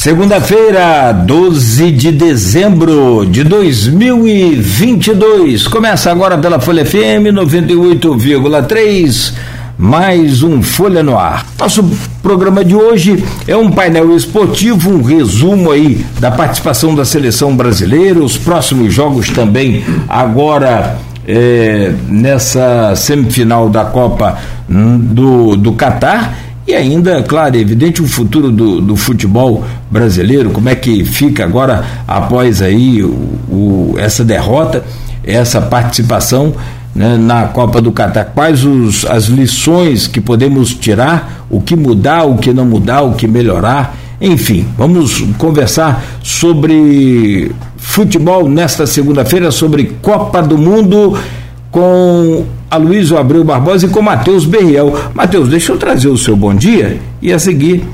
Segunda-feira, 12 de dezembro de 2022. Começa agora pela Folha FM 98,3. Mais um Folha no Ar. Nosso programa de hoje é um painel esportivo, um resumo aí da participação da seleção brasileira, os próximos jogos também agora é, nessa semifinal da Copa hum, do, do Catar e ainda, claro, é evidente o futuro do, do futebol brasileiro, como é que fica agora após aí o, o essa derrota, essa participação né, na Copa do Catar. Quais os, as lições que podemos tirar, o que mudar, o que não mudar, o que melhorar. Enfim, vamos conversar sobre futebol nesta segunda-feira, sobre Copa do Mundo com Aloysio Abreu Barbosa e com Matheus Berriel. Matheus, deixa eu trazer o seu bom dia e a seguir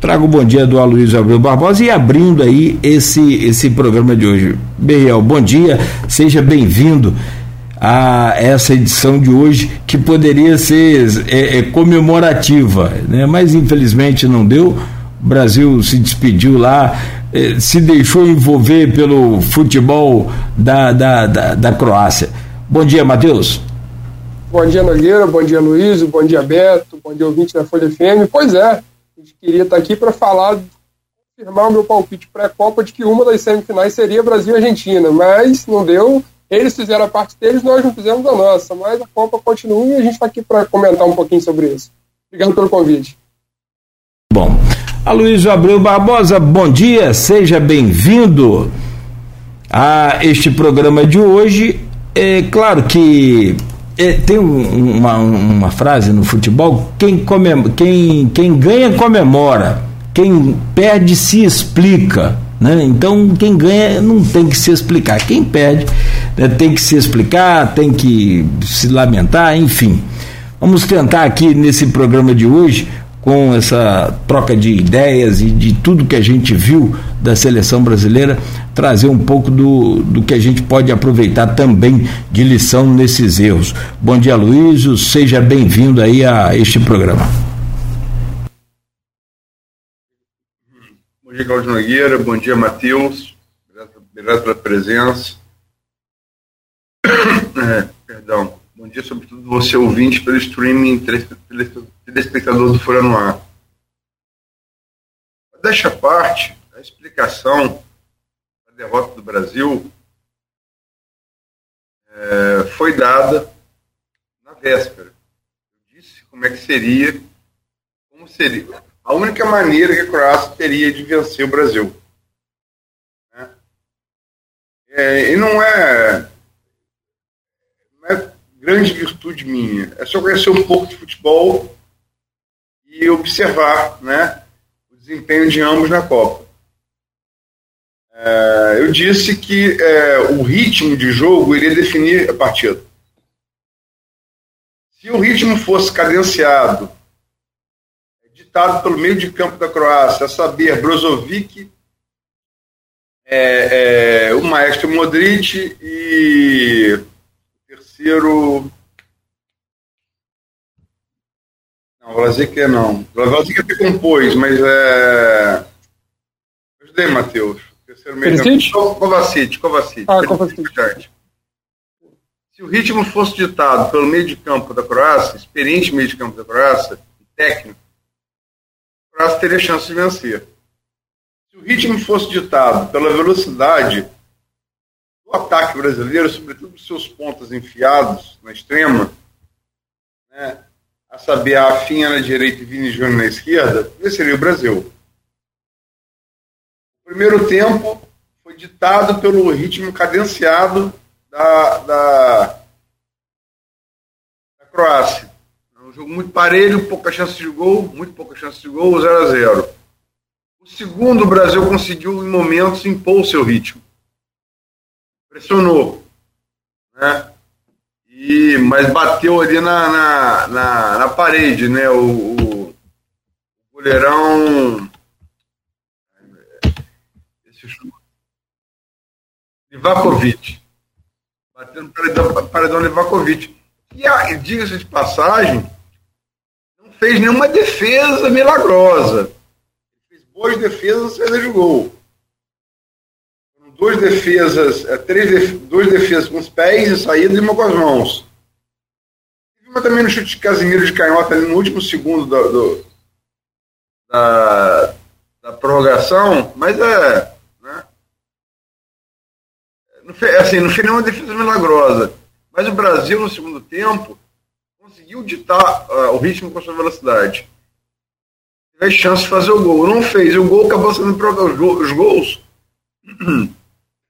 trago o bom dia do Aloysio Abreu Barbosa e abrindo aí esse, esse programa de hoje. Berriel, bom dia, seja bem-vindo a essa edição de hoje que poderia ser é, é, comemorativa, né? mas infelizmente não deu. O Brasil se despediu lá, é, se deixou envolver pelo futebol da, da, da, da Croácia. Bom dia, Matheus. Bom dia, Nogueira. Bom dia, Luiz. Bom dia, Beto. Bom dia, ouvinte da Folha FM. Pois é, a gente queria estar aqui para falar, confirmar o meu palpite pré-Copa de que uma das semifinais seria Brasil e Argentina, mas não deu. Eles fizeram a parte deles, nós não fizemos a nossa, mas a Copa continua e a gente está aqui para comentar um pouquinho sobre isso. Obrigado pelo convite. Bom, Aloysio Abreu Barbosa, bom dia, seja bem-vindo a este programa de hoje é claro que é, tem uma, uma frase no futebol: quem, comem, quem, quem ganha comemora, quem perde se explica. Né? Então, quem ganha não tem que se explicar, quem perde né, tem que se explicar, tem que se lamentar, enfim. Vamos tentar aqui nesse programa de hoje com essa troca de ideias e de tudo que a gente viu da seleção brasileira, trazer um pouco do, do que a gente pode aproveitar também de lição nesses erros. Bom dia, Luísio, seja bem-vindo aí a este programa. Bom dia, Claudio Nogueira, bom dia, Matheus, obrigado pela presença. É, perdão. Bom dia, sobretudo você ouvinte pelo streaming, telespectador do Fora no Ar. Desta parte, a explicação da derrota do Brasil é, foi dada na véspera. Eu disse como é que seria, como seria. A única maneira que a Croácia teria de vencer o Brasil. Né? É, e não é grande virtude minha. É só conhecer um pouco de futebol e observar né, o desempenho de ambos na Copa. É, eu disse que é, o ritmo de jogo iria definir a partida. Se o ritmo fosse cadenciado, ditado pelo meio de campo da Croácia, a saber, Brozovic, é, é o maestro Modric e terceiro. Não, Vlasic não. Vlasic até compôs, mas é. Ajudei, Matheus. Terceiro meio. Kovacic, Kovacic. Ah, Kovacic. Se o ritmo fosse ditado pelo meio de campo da Croácia, experiente meio de campo da Croácia, técnico, a Croácia teria chance de vencer. Se o ritmo fosse ditado pela velocidade o ataque brasileiro, sobretudo seus pontos enfiados na extrema, né, a saber, a Afinha na direita e Vini Júnior na esquerda, venceria o Brasil. O primeiro tempo foi ditado pelo ritmo cadenciado da, da, da Croácia. Um jogo muito parelho, pouca chance de gol, muito pouca chance de gol, 0 a 0 O segundo, o Brasil conseguiu, em momentos, impor o seu ritmo pressionou, né? E, mas bateu ali na, na, na, na parede, né? O, o, goleirão. Esse Livakovic. Bateu no paredão, paredão Livakovic. E, diga-se de passagem, não fez nenhuma defesa milagrosa duas defesas na saída de gol. Duas defesas, é, três duas defesas com os pés e saída e uma com as mãos. Uma também no chute de Casimiro de canhota ali no último segundo do, do da, da prorrogação, mas é. Né? Fez, assim, não fez nenhuma defesa milagrosa. Mas o Brasil, no segundo tempo, conseguiu ditar uh, o ritmo com a sua velocidade. Teve chance de fazer o gol. Não fez. E o gol acabou sendo os gols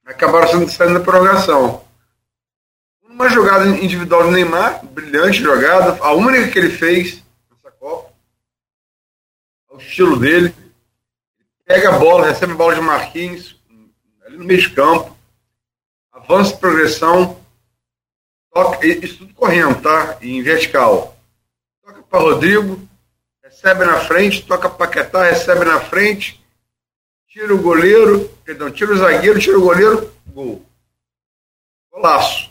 acabaram sendo saindo da prorrogação. Uma jogada individual do Neymar, brilhante jogada, a única que ele fez nessa Copa, ao estilo dele. Pega a bola, recebe a bola de Marquinhos, ali no meio de campo, avança progressão, toca, isso tudo correndo, tá? Em vertical. Toca para Rodrigo, recebe na frente, toca para Paquetá, recebe na frente, tira o goleiro, perdão, tira o zagueiro, tira o goleiro, gol. Golaço.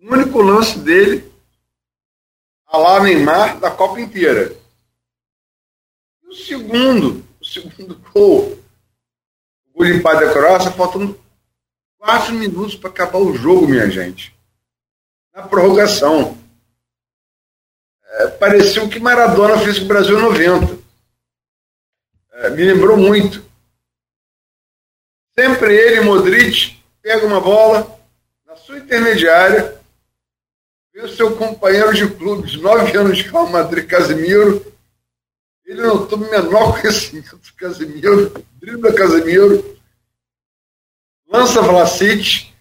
O único lance dele, a lá Neymar, da Copa inteira. E o segundo, o segundo gol, o gol empate da Croácia, faltando quatro minutos para acabar o jogo, minha gente. Na prorrogação. É, pareceu que Maradona fez com o Brasil 90. É, me lembrou muito. Sempre ele, Modric, pega uma bola na sua intermediária, vê o seu companheiro de clube de nove anos de Real Madrid, Casemiro, ele não toma o menor conhecimento do Casemiro, dribla Casemiro, lança Vlasic,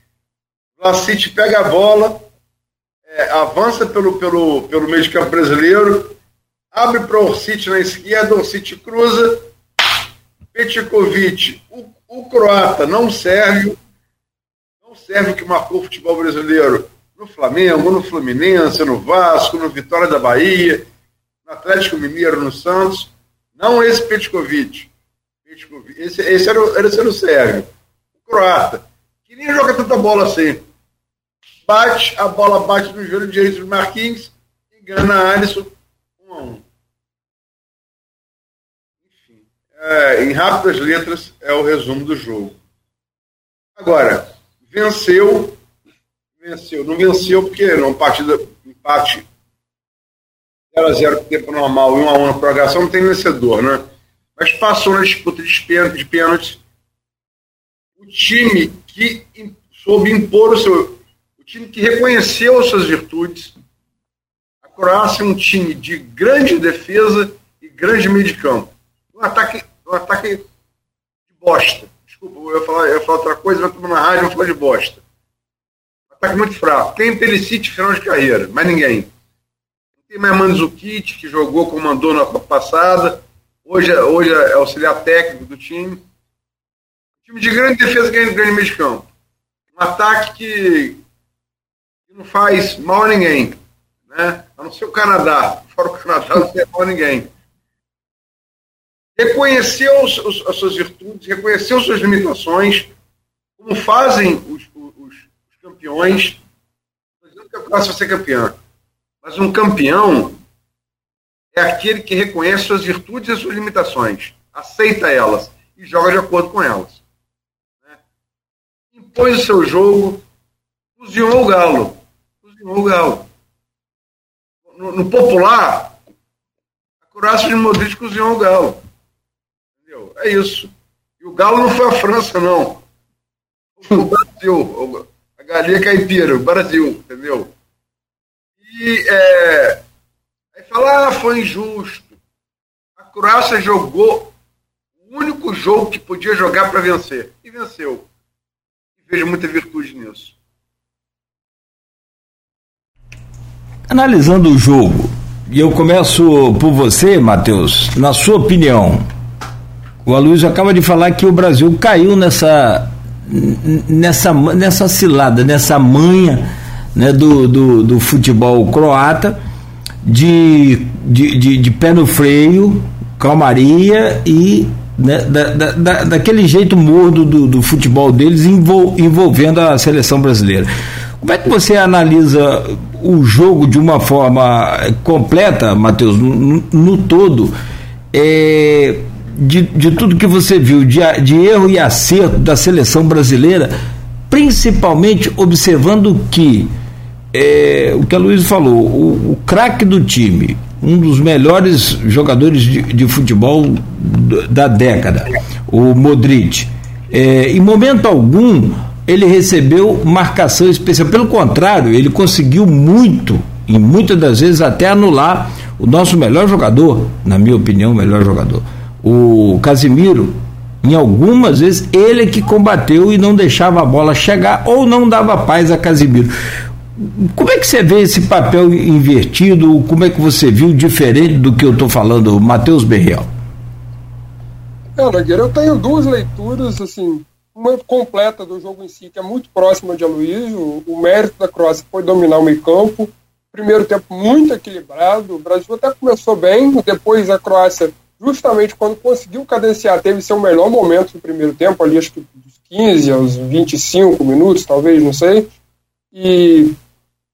Vlasic pega a bola, é, avança pelo, pelo, pelo meio de campo brasileiro, abre para o Orsic na esquerda, Orsic cruza, Petkovic, o o croata não serve, não o que marcou o futebol brasileiro no Flamengo, no Fluminense, no Vasco, no Vitória da Bahia, no Atlético Mineiro, no Santos. Não esse Petkovic. Esse, esse, era, o, esse era o. O croata. Que nem joga tanta bola assim. Bate, a bola bate no joelho direito do Marquinhos, engana Alisson, um a um. É, em rápidas letras, é o resumo do jogo. Agora, venceu, venceu, não venceu porque não partida, empate 0 a 0 tempo normal e 1 a 1 na prorrogação não tem vencedor, né? Mas passou na disputa de pênaltis o time que soube impor o seu, o time que reconheceu as suas virtudes. A Croácia é um time de grande defesa e grande meio de campo. Um ataque um ataque de bosta. Desculpa, eu ia falar, eu ia falar outra coisa, mas na rádio eu falar de bosta. Um ataque muito fraco. Tem Pelicite final de carreira, mas ninguém. Tem mais Mandzukic, que jogou, comandou na passada. Hoje, hoje é auxiliar técnico do time. Um time de grande defesa ganhando grande meio de campo. Um ataque que, que não faz mal a ninguém. Né? A não ser o Canadá. Fora o Canadá, não faz mal a ninguém reconheceu os, os, as suas virtudes, reconheceu suas limitações, como fazem os, os, campeões. Não dizendo que a Croácia vai ser campeã, mas um campeão é aquele que reconhece suas virtudes e suas limitações, aceita elas e joga de acordo com elas. Né? Impôs o seu jogo, cozinhou o galo. Cozinhou o galo. No, no popular, a Croácia de Modric cozinhou o galo. É isso. E o Galo não foi a França, não. O Brasil. A galinha caipira, o Brasil, entendeu? E é, aí fala, ah, foi injusto. A Croácia jogou o único jogo que podia jogar para vencer. E venceu. E vejo muita virtude nisso. Analisando o jogo, e eu começo por você, Matheus, na sua opinião, o Aloysio acaba de falar que o Brasil caiu nessa nessa, nessa cilada, nessa manha né, do, do, do futebol croata de, de, de, de, pé no freio, calmaria e né, da, da, daquele jeito mordo do, do futebol deles envol, envolvendo a seleção brasileira. Como é que você analisa o jogo de uma forma completa, Matheus, no, no todo? É, de, de tudo que você viu, de, de erro e acerto da seleção brasileira, principalmente observando que é, o que a Luiz falou, o, o craque do time, um dos melhores jogadores de, de futebol da década, o Modric, é, em momento algum ele recebeu marcação especial. Pelo contrário, ele conseguiu muito, e muitas das vezes até anular o nosso melhor jogador, na minha opinião, o melhor jogador, o Casimiro. Em algumas vezes ele que combateu e não deixava a bola chegar ou não dava paz a Casimiro. Como é que você vê esse papel invertido? Como é que você viu diferente do que eu estou falando, Matheus Berriel? É, Nogueira, eu tenho duas leituras, assim, uma completa do jogo em si, que é muito próxima de Aloysio. O mérito da Croácia foi dominar o meio campo. Primeiro tempo muito equilibrado. O Brasil até começou bem, depois a Croácia, justamente quando conseguiu cadenciar, teve seu melhor momento no primeiro tempo, ali acho que dos 15 aos 25 minutos, talvez, não sei. E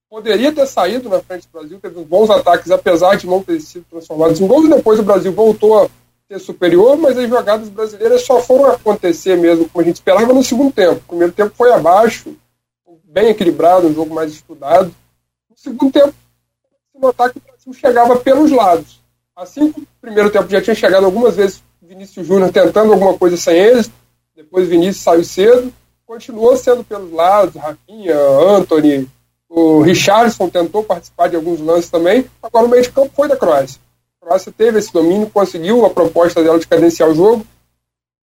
poderia ter saído na frente do Brasil, teve uns bons ataques, apesar de não ter sido transformados em gols, depois o Brasil voltou a ser superior, mas as jogadas brasileiras só foram acontecer mesmo como a gente esperava no segundo tempo. O primeiro tempo foi abaixo, bem equilibrado, um jogo mais estudado. No segundo tempo, se notar que o Brasil chegava pelos lados. Assim como o primeiro tempo já tinha chegado algumas vezes Vinícius Júnior tentando alguma coisa sem eles, depois Vinícius saiu cedo, continuou sendo pelos lados, Rafinha, Anthony, o Richardson tentou participar de alguns lances também, agora o meio de campo foi da Croácia. Croácia teve esse domínio, conseguiu a proposta dela de cadenciar o jogo.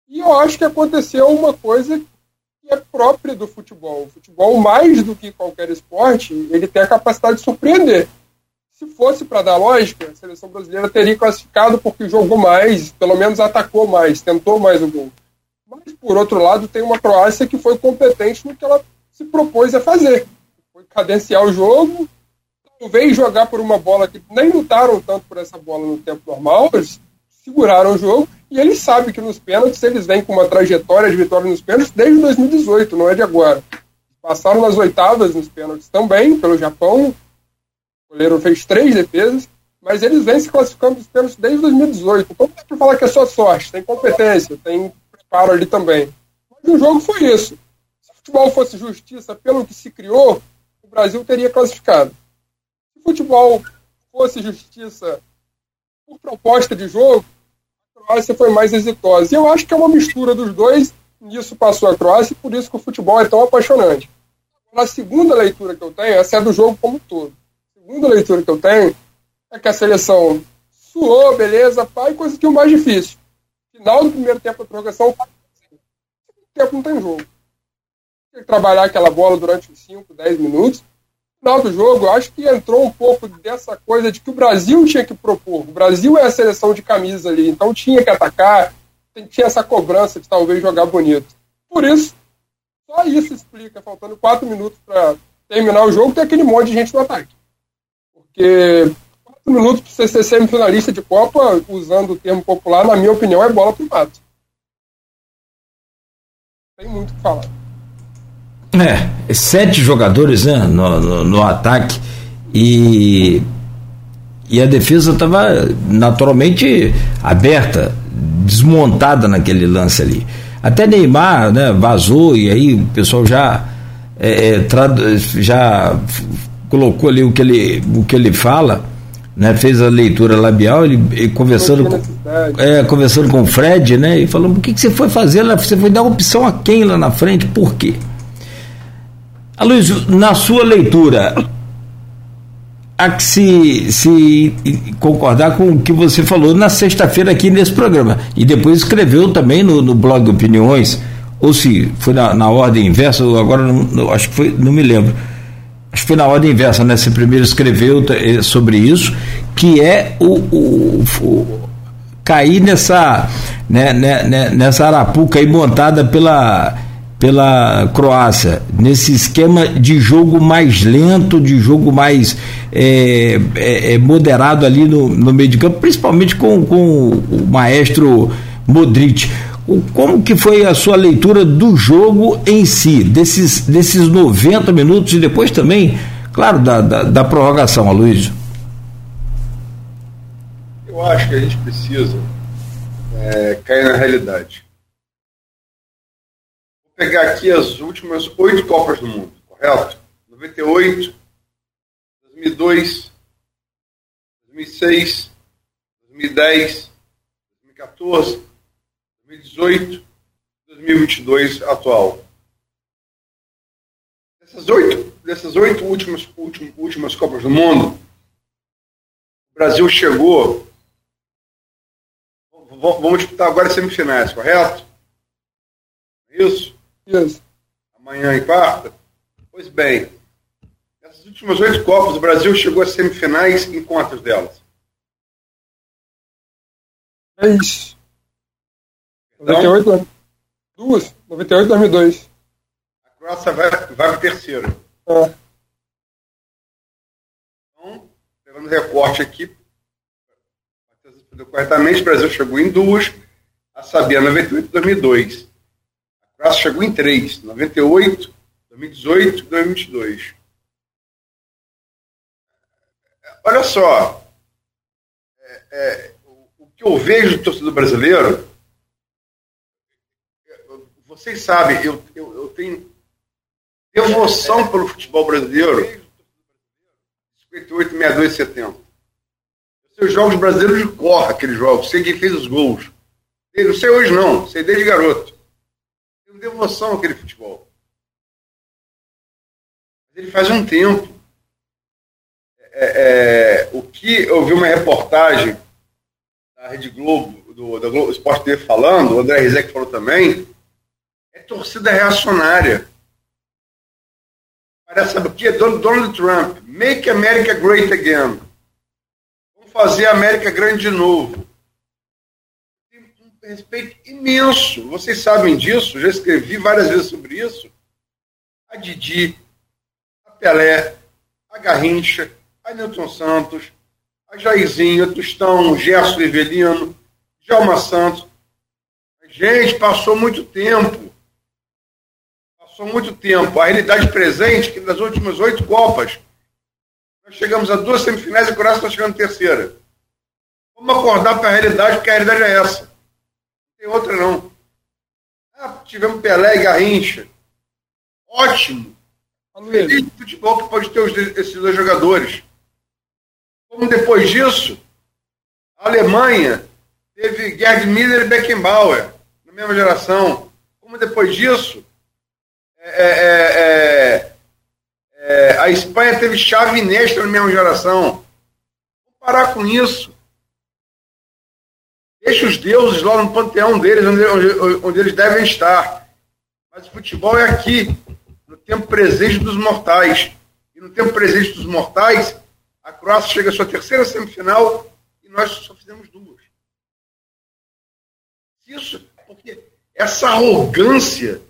E eu acho que aconteceu uma coisa que é própria do futebol. O futebol, mais do que qualquer esporte, ele tem a capacidade de surpreender. Se fosse para dar lógica, a seleção brasileira teria classificado porque jogou mais, pelo menos atacou mais, tentou mais o gol. Mas, por outro lado, tem uma Croácia que foi competente no que ela se propôs a fazer. Foi cadenciar o jogo, veio jogar por uma bola que nem lutaram tanto por essa bola no tempo normal, eles seguraram o jogo e eles sabem que nos pênaltis eles vêm com uma trajetória de vitória nos pênaltis desde 2018, não é de agora. Passaram nas oitavas nos pênaltis também, pelo Japão. O goleiro fez três defesas, mas eles vêm se classificando nos pênaltis desde 2018. Então não dá para falar que é só sorte, tem competência, tem preparo ali também. Mas o jogo foi isso. Se o futebol fosse justiça pelo que se criou, o Brasil teria classificado futebol fosse justiça por proposta de jogo, a Croácia foi mais exitosa. E eu acho que é uma mistura dos dois, nisso passou a Croácia, e por isso que o futebol é tão apaixonante. A segunda leitura que eu tenho, essa é do jogo como um todo. Segunda leitura que eu tenho é que a seleção suou, beleza, pai, coisa que é o mais difícil. Final do primeiro tempo da prorrogação, segundo tempo não tem jogo. Tem que trabalhar aquela bola durante uns 5, 10 minutos final do jogo, acho que entrou um pouco dessa coisa de que o Brasil tinha que propor. O Brasil é a seleção de camisa ali, então tinha que atacar, tinha essa cobrança de talvez jogar bonito. Por isso, só isso explica, faltando quatro minutos para terminar o jogo, tem aquele monte de gente no ataque. Porque quatro minutos para você ser semifinalista de Copa, usando o termo popular, na minha opinião, é bola pro mato. Tem muito o que falar. É, sete jogadores né, no, no, no ataque e, e a defesa estava naturalmente aberta, desmontada naquele lance ali. Até Neymar né, vazou e aí o pessoal já, é, é já colocou ali o que ele, o que ele fala. Né, fez a leitura labial, ele, ele conversando, com, é, conversando com o Fred, né, e falando, o que, que você foi fazer lá? Você foi dar opção a quem lá na frente? Por quê? Aloysio, na sua leitura, há que se, se concordar com o que você falou na sexta-feira aqui nesse programa. E depois escreveu também no, no blog Opiniões, ou se foi na, na ordem inversa, agora não, acho que foi, não me lembro. Acho que na ordem inversa, né? Você primeiro escreveu eh, sobre isso, que é o, o, o cair nessa, né, né, né, nessa arapuca aí montada pela pela Croácia, nesse esquema de jogo mais lento, de jogo mais é, é, moderado ali no, no meio de campo, principalmente com, com o maestro Modric. Como que foi a sua leitura do jogo em si, desses, desses 90 minutos e depois também, claro, da, da, da prorrogação, Aloysio? Eu acho que a gente precisa é, cair na realidade. Vou pegar aqui as últimas oito Copas do Mundo, correto? 98, 2002, 2006, 2010, 2014, 2018, 2022 atual. Dessas oito, dessas oito últimas, últimas, últimas Copas do Mundo, o Brasil chegou. Vamos disputar agora semifinais, correto? É isso? Isso. Amanhã e quarta? Pois bem, nessas últimas oito Copas, o Brasil chegou às semifinais em quantas delas? Três. 98, duas. 98 2002. A Croácia vai, vai para o terceiro. É. Então, pegando recorte aqui, corretamente, o Brasil chegou em duas, a Sabia 98 2002. A Croácia chegou em três, 98, 2018 e 2022. Olha só, é, é, o que eu vejo do torcedor brasileiro, vocês sabem, eu, eu, eu tenho devoção pelo futebol brasileiro 58, 62 e 70. Eu sei os jogos brasileiros de cor, aqueles jogos, sei quem fez os gols. Eu não sei hoje não, sei desde garoto. Tenho devoção àquele futebol. Mas ele faz um tempo. É, é, o que eu vi uma reportagem da Rede Globo, do, da Globo Esporte TV falando, o André Rizek falou também, é torcida reacionária. Parece, sabe o quê? Donald Trump. Make America great again. Vamos fazer a América grande de novo. Tem um respeito imenso. Vocês sabem disso, já escrevi várias vezes sobre isso. A Didi, a Pelé, a Garrincha, a Newton Santos, a Jairzinho, a Tostão, o Gerson Rivelino, Djalma Santos. Gente, passou muito tempo. Passou muito tempo. A realidade presente, que nas últimas oito Copas, nós chegamos a duas semifinais e o Coração está chegando terceira. Vamos acordar para a realidade, porque a realidade é essa. Não tem outra, não. Ah, tivemos Pelé e Garrincha. Ótimo. Feliz futebol que pode ter esses dois jogadores. Como depois disso, a Alemanha teve Gerd Miller e Beckenbauer, na mesma geração. Como depois disso, é, é, é, é a Espanha teve Xavi Iniesta na mesma geração. Vamos parar com isso. Deixa os deuses lá no panteão deles, onde, onde, onde eles devem estar. Mas o futebol é aqui, no tempo presente dos mortais. E no tempo presente dos mortais, a Croácia chega à sua terceira semifinal e nós só fizemos duas. Isso, porque essa arrogância,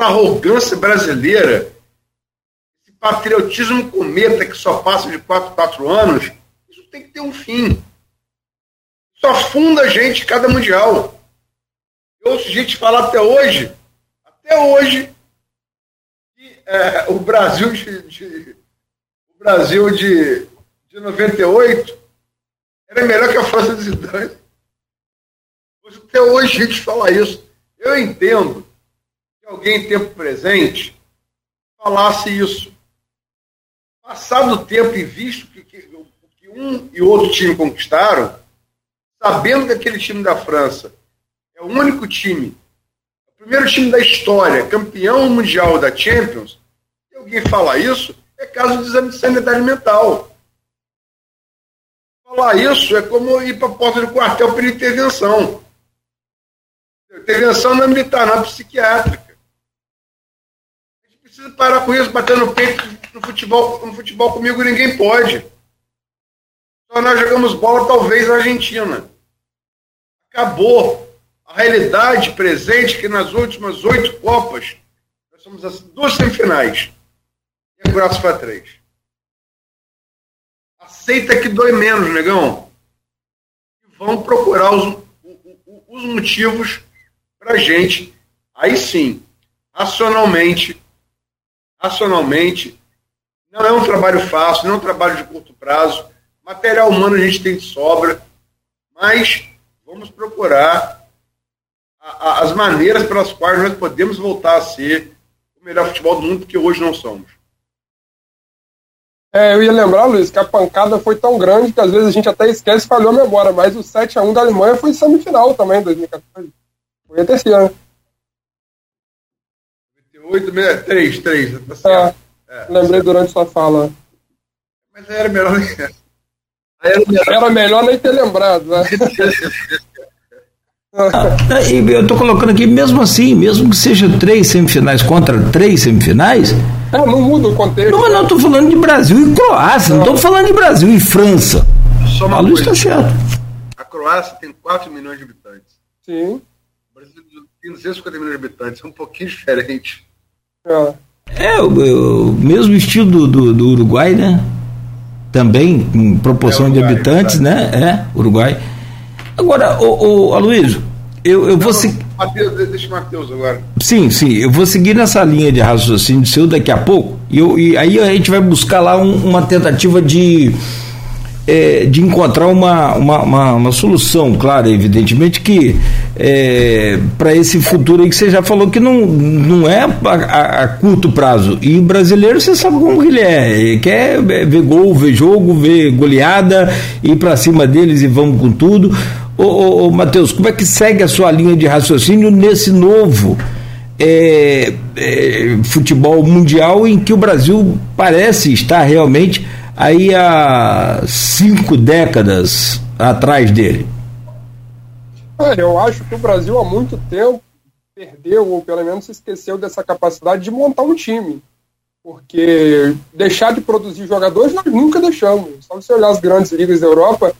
essa arrogância brasileira, esse patriotismo cometa que só passa de quatro, quatro anos, isso tem que ter um fim. Só funda a gente cada mundial. Eu ouço gente falar até hoje, até hoje, que é, o Brasil de, de Brasil de, de 98 era melhor que a França de Zidane. Até hoje a gente fala isso. Eu entendo alguém em tempo presente falasse isso. Passado o tempo e visto que, que, que um e outro time conquistaram, sabendo que aquele time da França é o único time, o primeiro time da história, campeão mundial da Champions, se alguém falar isso, é caso de exame de sanidade mental. Falar isso é como ir para a porta do quartel pedir intervenção. Intervenção não é militar, não é psiquiátrica. Parar com isso, bater no peito no futebol, no futebol comigo ninguém pode. Só nós jogamos bola, talvez, na Argentina. Acabou. A realidade presente que nas últimas oito Copas, nós somos as duas semifinais e a Croácia para três. Aceita que dói menos, negão. E vão procurar os, os motivos para gente, aí sim, racionalmente, racionalmente. Não é um trabalho fácil, não é um trabalho de curto prazo. Material humano a gente tem de sobra, mas vamos procurar a, a, as maneiras pelas quais nós podemos voltar a ser o melhor futebol do mundo, que hoje não somos. É, eu ia lembrar, Luiz, que a pancada foi tão grande que às vezes a gente até esquece e falhou a memória, mas o 7x1 da Alemanha foi semifinal também em 2014. Foi esse ano. 863, 3, tá certo. Ah, é, tá lembrei certo. durante sua fala. Mas era melhor. Era melhor, era melhor nem ter lembrado, né? Ah, tá, eu estou colocando aqui, mesmo assim, mesmo que seja três semifinais contra três semifinais. É, não muda o contexto. Não, não, estou falando de Brasil e Croácia, não estou ah. falando de Brasil e França. Só uma a luz está é certo. A Croácia tem 4 milhões de habitantes. Sim. O Brasil tem 250 milhões de habitantes, é um pouquinho diferente. É, é o, o mesmo estilo do, do, do, Uruguai, né? Também, em proporção é, Uruguai, de habitantes, né? É, Uruguai. Agora, o, o Aloysio, eu, eu vou seguir. Deixa o Matheus agora. Sim, sim, eu vou seguir nessa linha de raciocínio seu daqui a pouco, e, eu, e aí a gente vai buscar lá um, uma tentativa de é, de encontrar uma, uma, uma, uma, solução, claro, evidentemente, que é, para esse futuro aí que você já falou que não, não é a, a, a curto prazo. E brasileiro, você sabe como ele é. Ele quer ver gol, ver jogo, ver goleada, ir para cima deles e vamos com tudo. Ô, ô, ô Matheus, como é que segue a sua linha de raciocínio nesse novo? É, é, futebol mundial em que o Brasil parece estar realmente aí há cinco décadas atrás dele? Eu acho que o Brasil há muito tempo perdeu, ou pelo menos se esqueceu dessa capacidade de montar um time. Porque deixar de produzir jogadores nós nunca deixamos. Só você olhar as grandes ligas da Europa,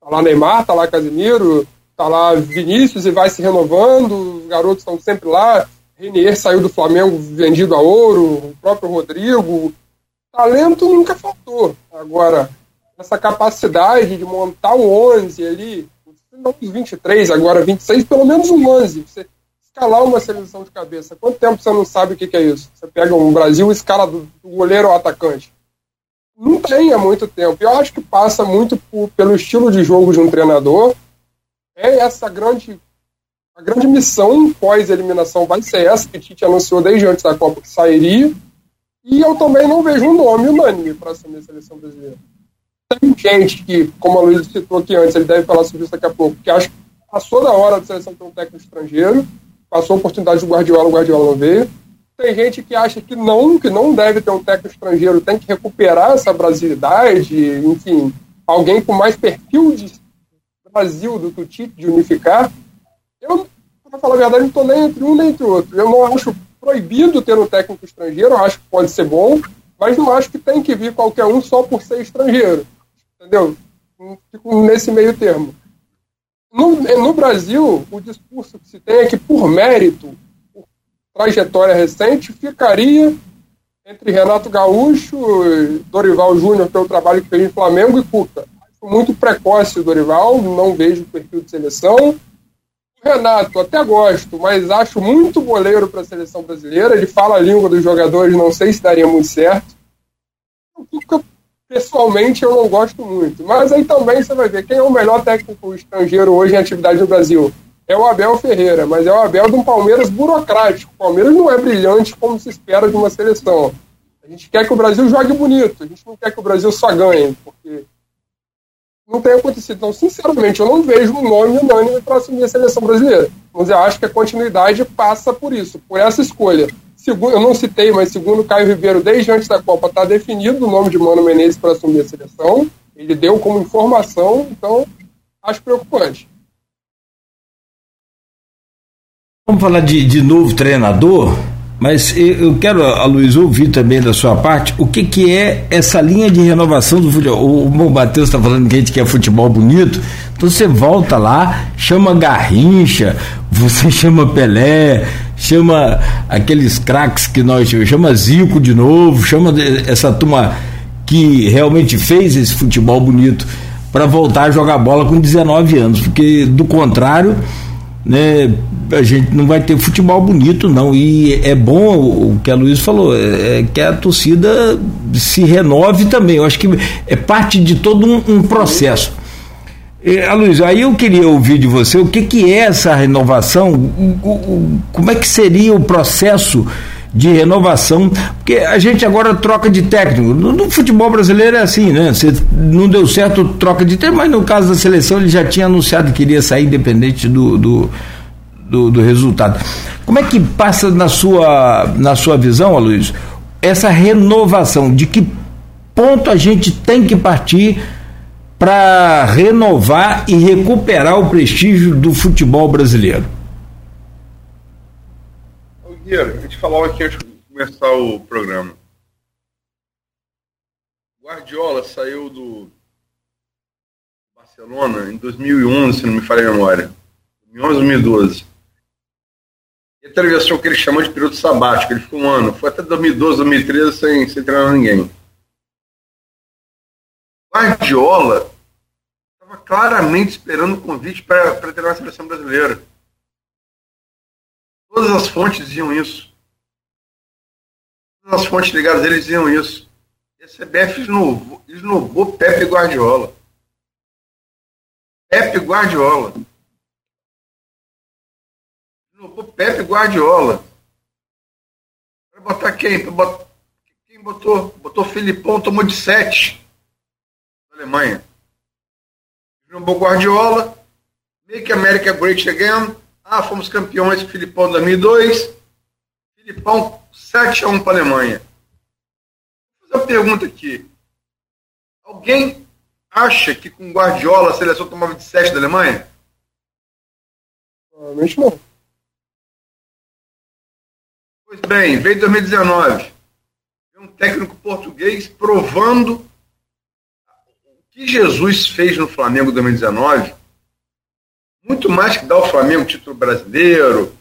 tá lá Neymar, tá lá Casemiro, tá lá Vinícius e vai se renovando, os garotos estão sempre lá. Renier saiu do Flamengo vendido a ouro, o próprio Rodrigo, talento nunca faltou. Agora, essa capacidade de montar um 11 ali, não os 23, agora 26, pelo menos um 11. Você escalar uma seleção de cabeça. Quanto tempo você não sabe o que, é isso? Você pega um Brasil escala do, do goleiro ao atacante. Não tem há muito tempo. Eu acho que passa muito por, pelo estilo de jogo de um treinador. É essa grande a grande missão pós-eliminação vai ser essa que o Tite anunciou desde antes da Copa que sairia e eu também não vejo um nome unânime para assumir a seleção brasileira. Tem gente que, como a Luiz citou aqui antes, ele deve falar sobre isso daqui a pouco, que acha que passou da hora da seleção ter um técnico estrangeiro, passou a oportunidade do Guardiola, o Guardiola não veio. Tem gente que acha que não, que não deve ter um técnico estrangeiro, tem que recuperar essa brasilidade, enfim, alguém com mais perfil de Brasil do que o Tite, de unificar. Eu, para falar a verdade, não estou nem entre um nem entre outro. Eu não acho proibido ter um técnico estrangeiro, eu acho que pode ser bom, mas não acho que tem que vir qualquer um só por ser estrangeiro. Entendeu? Fico nesse meio termo. No, no Brasil, o discurso que se tem é que, por mérito, por trajetória recente, ficaria entre Renato Gaúcho, Dorival Júnior, pelo trabalho que fez em Flamengo, e Cuca. Muito precoce o Dorival, não vejo o perfil de seleção. Renato, até gosto, mas acho muito goleiro para a seleção brasileira. Ele fala a língua dos jogadores, não sei se daria muito certo. Pessoalmente, eu não gosto muito. Mas aí também você vai ver quem é o melhor técnico estrangeiro hoje em atividade no Brasil. É o Abel Ferreira, mas é o Abel de um Palmeiras burocrático. O Palmeiras não é brilhante como se espera de uma seleção. A gente quer que o Brasil jogue bonito, a gente não quer que o Brasil só ganhe, porque não tem acontecido. Então, sinceramente, eu não vejo um nome unânime para assumir a seleção brasileira. Mas eu acho que a continuidade passa por isso, por essa escolha. Segundo, eu não citei, mas segundo Caio Ribeiro, desde antes da Copa, está definido o nome de Mano Menezes para assumir a seleção. Ele deu como informação, então acho preocupante. Vamos falar de, de novo treinador? Mas eu quero, a Luiz, ouvir também da sua parte o que, que é essa linha de renovação do futebol. O Matheus está falando que a gente quer futebol bonito, então você volta lá, chama Garrincha, você chama Pelé, chama aqueles craques que nós chama Zico de novo, chama essa turma que realmente fez esse futebol bonito para voltar a jogar bola com 19 anos, porque do contrário né, a gente não vai ter futebol bonito, não. E é bom o que a Luiz falou, é, é que a torcida se renove também. Eu acho que é parte de todo um, um processo. E, Luiz, aí eu queria ouvir de você o que, que é essa renovação, o, o, como é que seria o processo de renovação, porque a gente agora troca de técnico. No, no, futebol brasileiro é assim, né? Você não deu certo, troca de técnico, mas no caso da seleção ele já tinha anunciado que iria sair independente do, do, do, do resultado. Como é que passa na sua, na sua visão, Luiz, essa renovação? De que ponto a gente tem que partir para renovar e recuperar o prestígio do futebol brasileiro? Guilherme, eu te falar aqui antes de começar o programa. Guardiola saiu do Barcelona em 2011, se não me falha a memória. 2011, 2012. E atravessou o que ele chamou de período sabático. Ele ficou um ano. Foi até 2012, 2013 sem, sem treinar ninguém. Guardiola estava claramente esperando o convite para treinar a seleção brasileira. Todas as fontes diziam isso. Todas as fontes ligadas a ele diziam isso. E a CBF esnovou, esnovou Pepe Guardiola. Pepe Guardiola. Esnovou Pepe Guardiola. Para botar quem? Pra botar... Quem botou? Botou Filipão, tomou de sete. Alemanha. Esnobou Guardiola, Make America Great Again. Ah, fomos campeões com o Filipão em 2002. Filipão 7 a 1 para a Alemanha. Vou fazer uma pergunta aqui. Alguém acha que com Guardiola a seleção tomava de 7 da Alemanha? Provavelmente não. Pois bem, veio 2019. Um técnico português provando que Jesus fez no Flamengo em 2019, muito mais que dar ao Flamengo título brasileiro,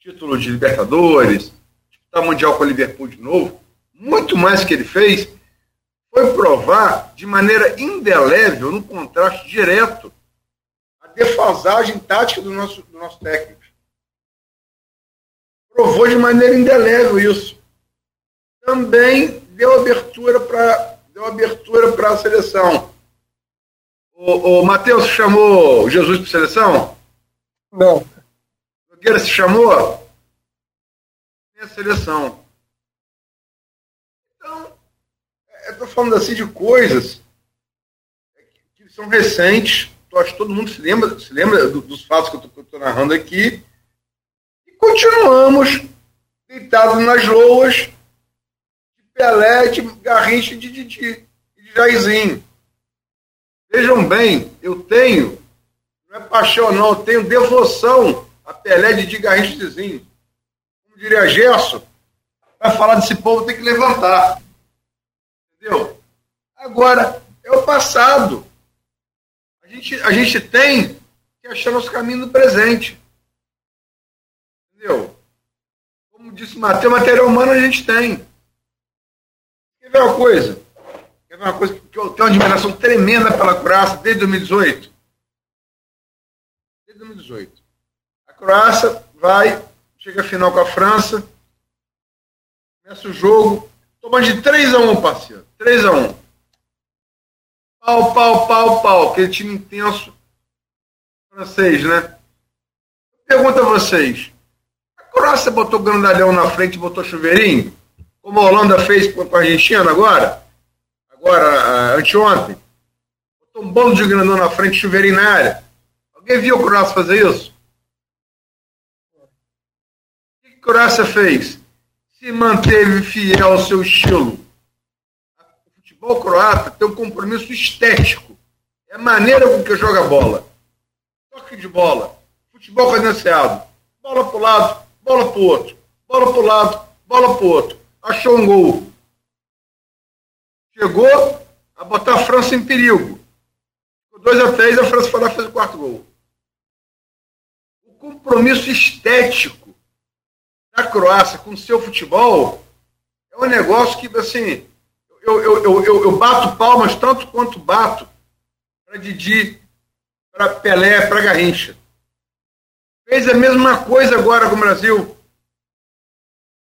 título de Libertadores, disputar Mundial com o Liverpool de novo, muito mais que ele fez, foi provar de maneira indelével, no contraste direto, a defasagem tática do nosso, do nosso técnico. Provou de maneira indelével isso. Também deu abertura para deu abertura para a seleção. O, o Matheus chamou Jesus para seleção? Não. Nogueira se chamou? Tem a seleção. Então, é, eu estou falando assim de coisas que são recentes. Eu acho que todo mundo se lembra, se lembra dos fatos que eu estou narrando aqui. E continuamos deitados nas loas de Pelé, de Garrincha e de Didi e de Jairzinho. Vejam bem, eu tenho, não é paixão não, eu tenho devoção a Pelé de Garrinchezinho. Como diria Gerson, para falar desse povo tem que levantar. Entendeu? Agora, é o passado. A gente, a gente tem que achar nosso caminho no presente. Entendeu? Como disse Mateus, material humano a gente tem. Quer ver uma coisa? Ver uma coisa que eu tenho uma admiração tremenda pela Croácia desde 2018? Desde 2018. A Croácia vai, chega a final com a França, começa o jogo, toma de 3 a 1 parceiro. 3 a 1 Pau, pau, pau, pau. Aquele time intenso francês, né? Pergunta a vocês. A Croácia botou grandalhão na frente botou chuveirinho? Como a Holanda fez com a Argentina agora? Agora, anteontem, botou um bolo de grandão na frente, chuveirinho na área. Alguém viu o Croácia fazer isso? O que o Croácia fez? Se manteve fiel ao seu estilo. O futebol croata tem um compromisso estético. É a maneira com que joga bola. Toque de bola. Futebol cadenciado. Bola para o lado, bola para o outro. Bola para o lado, bola para o outro. Achou um gol chegou a botar a França em perigo. 2 a 3 a França foi lá e fez o quarto gol. O compromisso estético da Croácia com o seu futebol é um negócio que, assim, eu, eu, eu, eu, eu bato palmas tanto quanto bato para Didi, para Pelé, para Garrincha. Fez a mesma coisa agora com o Brasil.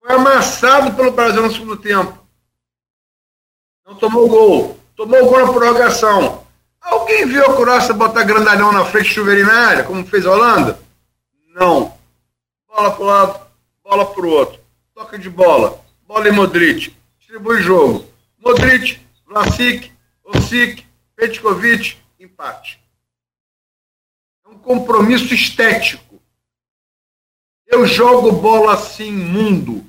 Foi amassado pelo Brasil no segundo tempo. Não tomou gol. Tomou gol na prorrogação. Alguém viu a Croácia botar grandalhão na frente, área, como fez a Holanda? Não. Bola para o lado, bola para o outro. Toca de bola. Bola em Modric. Distribui jogo. Modric, Vlasic, Osic, Petkovic, empate. É um compromisso estético. Eu jogo bola assim, mundo.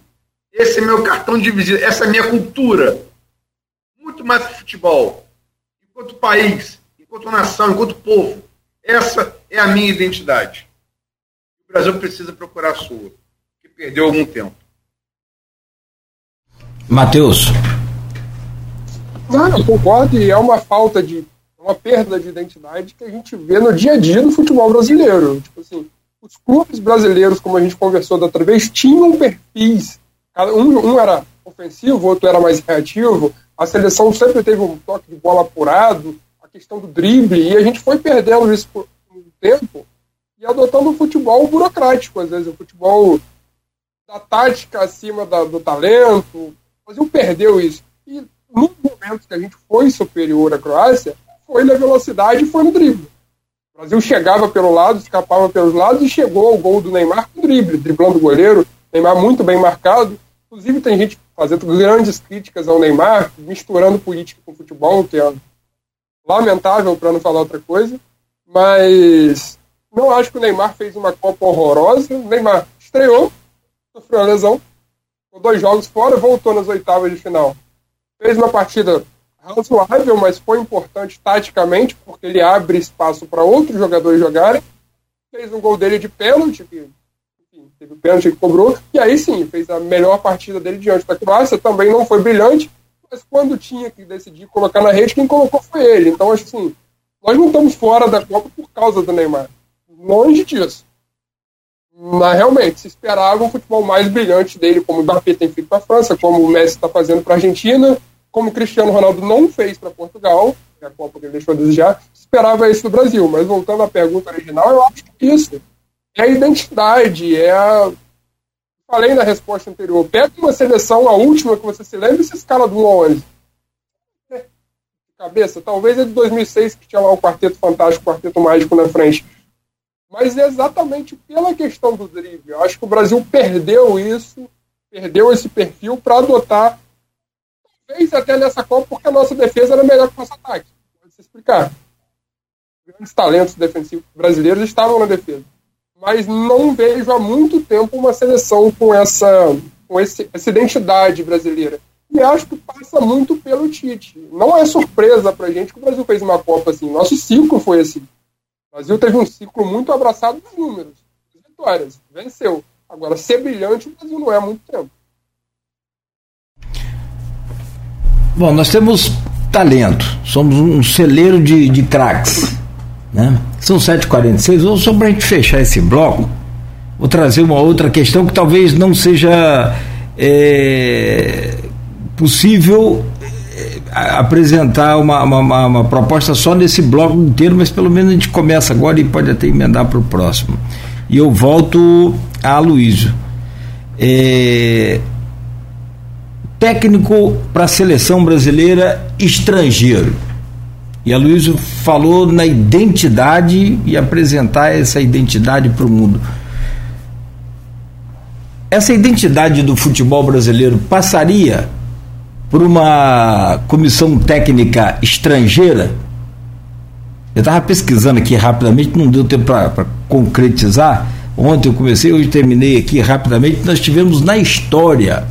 Esse é meu cartão de visita, essa é minha cultura. Muito mais que futebol. Enquanto país, enquanto nação, enquanto povo. Essa é a minha identidade. O Brasil precisa procurar a sua, que perdeu algum tempo. Matheus. Não, eu concordo e é uma falta de. uma perda de identidade que a gente vê no dia a dia do futebol brasileiro. Tipo assim, os clubes brasileiros, como a gente conversou da outra vez, tinham perfis. Um, um era ofensivo, o outro era mais reativo. A seleção sempre teve um toque de bola apurado, a questão do drible, e a gente foi perdendo isso por um tempo e adotando um futebol burocrático, às vezes, o futebol da tática acima da, do talento. O Brasil perdeu isso. E no momento que a gente foi superior à Croácia, foi na velocidade e foi no drible. O Brasil chegava pelo lado, escapava pelos lados e chegou ao gol do Neymar com drible, driblando o goleiro. Neymar muito bem marcado. Inclusive, tem gente fazendo grandes críticas ao Neymar, misturando política com futebol, que é lamentável, para não falar outra coisa. Mas não acho que o Neymar fez uma Copa horrorosa. O Neymar estreou, sofreu uma lesão, com dois jogos fora, voltou nas oitavas de final. Fez uma partida razoável, mas foi importante taticamente, porque ele abre espaço para outros jogadores jogarem. Fez um gol dele de pênalti, que teve o pênalti que cobrou, e aí sim, fez a melhor partida dele diante da Croácia. Também não foi brilhante, mas quando tinha que decidir colocar na rede, quem colocou foi ele. Então, assim, nós não estamos fora da Copa por causa do Neymar longe disso. Mas realmente, se esperava um futebol mais brilhante dele, como o Mbappé tem feito para a França, como o Messi está fazendo para a Argentina, como o Cristiano Ronaldo não fez para Portugal, é a Copa que ele deixou a desejar, esperava isso do Brasil. Mas voltando à pergunta original, eu acho que isso é a identidade, é a. Falei na resposta anterior, pega uma seleção, a última que você se lembra, e se escala do 1 ao 11. Cabeça, talvez é de 2006 que tinha lá o Quarteto Fantástico, o Quarteto Mágico na frente mas é exatamente pela questão do drible. Eu acho que o Brasil perdeu isso, perdeu esse perfil para adotar, talvez até nessa Copa, porque a nossa defesa era melhor que o nosso ataque. Pode se explicar. Grandes talentos defensivos brasileiros estavam na defesa. Mas não vejo há muito tempo uma seleção com essa, com esse, essa identidade brasileira. E acho que passa muito pelo Tite. Não é surpresa para gente que o Brasil fez uma Copa assim. Nosso ciclo foi assim. O Brasil teve um ciclo muito abraçado dos números, das vitórias, venceu. Agora, ser brilhante, o Brasil não é há muito tempo. Bom, nós temos talento, somos um celeiro de, de craques. Né? São 7h46, ou só para a gente fechar esse bloco, vou trazer uma outra questão que talvez não seja é, possível apresentar uma, uma, uma, proposta só nesse bloco inteiro, mas pelo menos a gente começa agora e pode até emendar para o próximo. E eu volto a Luísio. É, técnico para a seleção brasileira estrangeiro. E a Luísio falou na identidade e apresentar essa identidade para o mundo. Essa identidade do futebol brasileiro passaria por uma comissão técnica estrangeira. Eu estava pesquisando aqui rapidamente, não deu tempo para concretizar. Ontem eu comecei, hoje terminei aqui rapidamente. Nós tivemos na história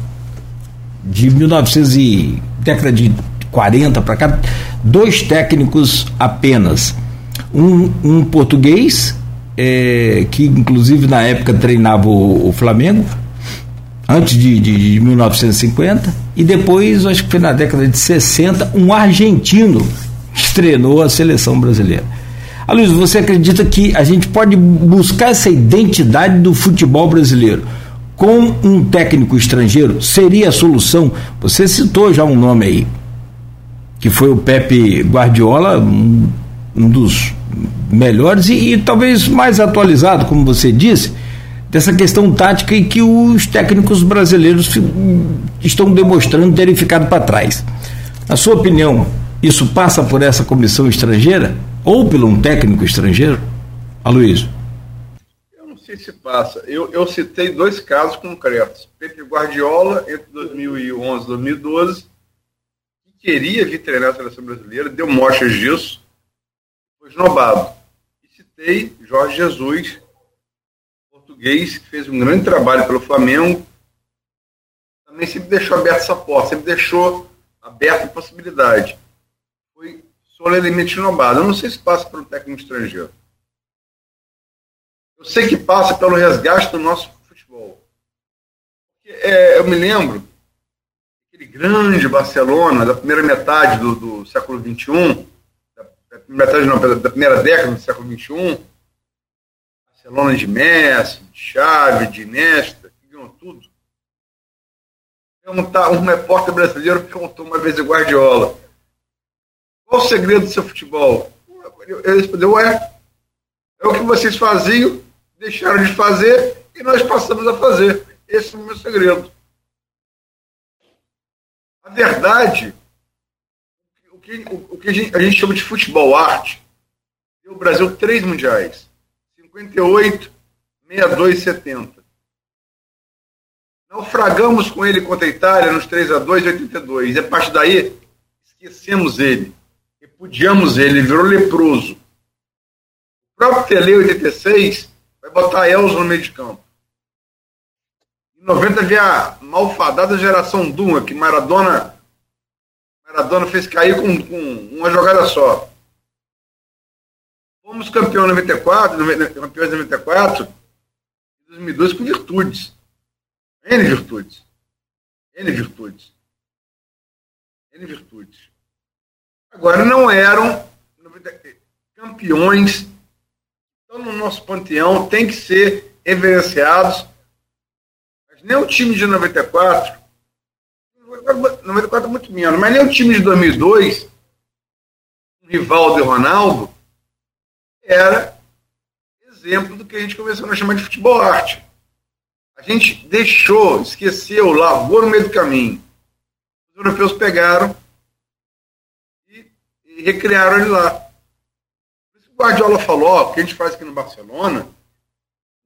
de 1900 e década de 40 para cá, dois técnicos apenas. Um, um português, é, que inclusive na época treinava o, o Flamengo, antes de, de, de 1950, e depois, acho que foi na década de 60, um argentino estrenou a seleção brasileira. Luiz, você acredita que a gente pode buscar essa identidade do futebol brasileiro com um técnico estrangeiro? Seria a solução? Você citou já um nome aí, que foi o Pepe Guardiola, um, dos melhores e, e talvez mais atualizado, como você disse dessa questão tática e que os técnicos brasileiros estão demonstrando terem ficado para trás. Na sua opinião, Isso passa por essa comissão estrangeira? Ou por um técnico estrangeiro? Aloysio? Eu não sei se passa. Eu, eu citei dois casos concretos. Pepe Guardiola, entre 2011 e 2012, que queria vir treinar a seleção brasileira, deu mostras disso, foi esnobado. E citei Jorge Jesus, português, que fez um grande trabalho pelo Flamengo, também sempre deixou aberta essa porta, sempre deixou aberta a possibilidade. Foi solenemente esnobado. Eu não sei se passa um técnico estrangeiro. Eu sei que passa pelo resgate do nosso futebol. É, eu me lembro aquele grande Barcelona da primeira metade do, do século XXI, da, da, metade não, da primeira década do século XXI, Barcelona de Messi, de Xavi, de Nesta, que ganhou tudo. Perguntar, um repórter brasileiro perguntou uma vez a Guardiola, qual o segredo do seu futebol? Ele respondeu, é o que vocês faziam, deixaram de fazer e nós passamos a fazer. Esse é o meu segredo. A verdade, o que, o, que a, gente, a gente chama de futebol arte, deu o Brasil três mundiais. 58, 62 e 70. Naufragamos com ele contra a Itália nos 3 a 2 e 82. E a partir daí, esquecemos ele. Repudiamos ele, ele virou leproso. O próprio Tele 86 vai botar Elzo no meio de campo. Em 90 havia a malfadada geração Dunga, que Maradona, Maradona fez cair com, com uma jogada só. Fomos campeão em 94, campeões em 94, em 2002 com virtudes. N virtudes. N virtudes. N virtudes. Agora, não eram campeões. Estão no nosso panteão, tem que ser reverenciados. Nem o time de 94, 94 é muito menos, mas nem o time de 2002, o Rivaldo e Ronaldo, era exemplo do que a gente começou a chamar de futebol arte. A gente deixou, esqueceu, lavou no meio do caminho. Os europeus pegaram e, e recriaram ele lá. O Guardiola falou, ó, o que a gente faz aqui no Barcelona,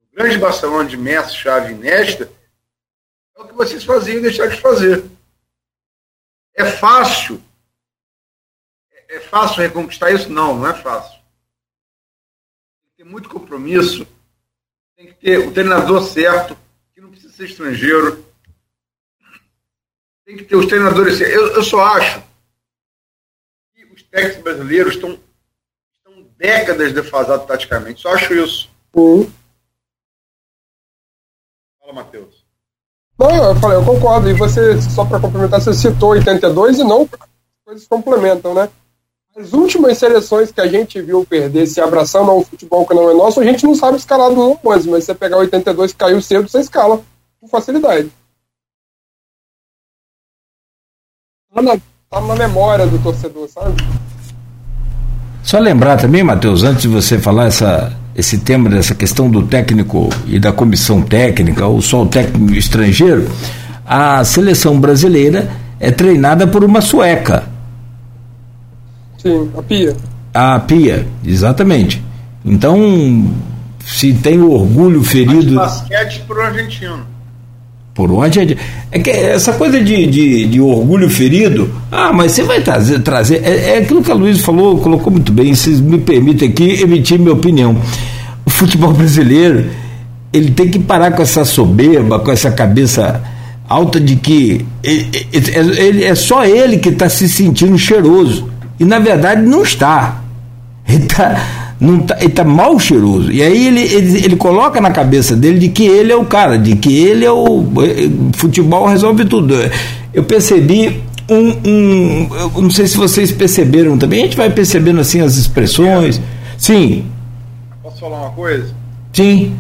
o grande Barcelona de Messi, Chave e Nesta, é o que vocês faziam e deixaram de fazer. É fácil. É, é fácil reconquistar isso? Não, não é fácil ter muito compromisso, tem que ter o treinador certo, que não precisa ser estrangeiro. Tem que ter os treinadores certos. Eu, eu só acho que os técnicos brasileiros estão, estão décadas defasados taticamente. Só acho isso. Uhum. Fala, Matheus. Não, eu falei, eu concordo. E você, só para complementar, você citou 82 e não coisas complementam, né? As últimas seleções que a gente viu perder, se abraçando a um futebol que não é nosso, a gente não sabe escalar do 11, mas você pegar 82 que caiu cedo, você escala com facilidade. Tá na, tá na memória do torcedor, sabe? Só lembrar também, Matheus, antes de você falar essa, esse tema dessa questão do técnico e da comissão técnica, ou só o técnico estrangeiro, a seleção brasileira é treinada por uma sueca, Sim, a pia. A pia, exatamente. Então, se tem o orgulho ferido. Mas basquete por um argentino. Por um argentino. É que essa coisa de, de, de, orgulho ferido, ah, mas você vai trazer. trazer é, é aquilo que a Luiz falou, colocou muito bem. Vocês me permitem aqui emitir minha opinião. O futebol brasileiro, ele tem que parar com essa soberba, com essa cabeça alta de que ele, ele, é só ele que está se sentindo cheiroso. E na verdade não está. Ele está não tá, ele tá mal cheiroso. E aí ele, ele, ele coloca na cabeça dele de que ele é o cara, de que ele é o. Futebol resolve tudo. Eu percebi um. um eu não sei se vocês perceberam também, a gente vai percebendo assim as expressões. Sim. Posso falar uma coisa? Sim.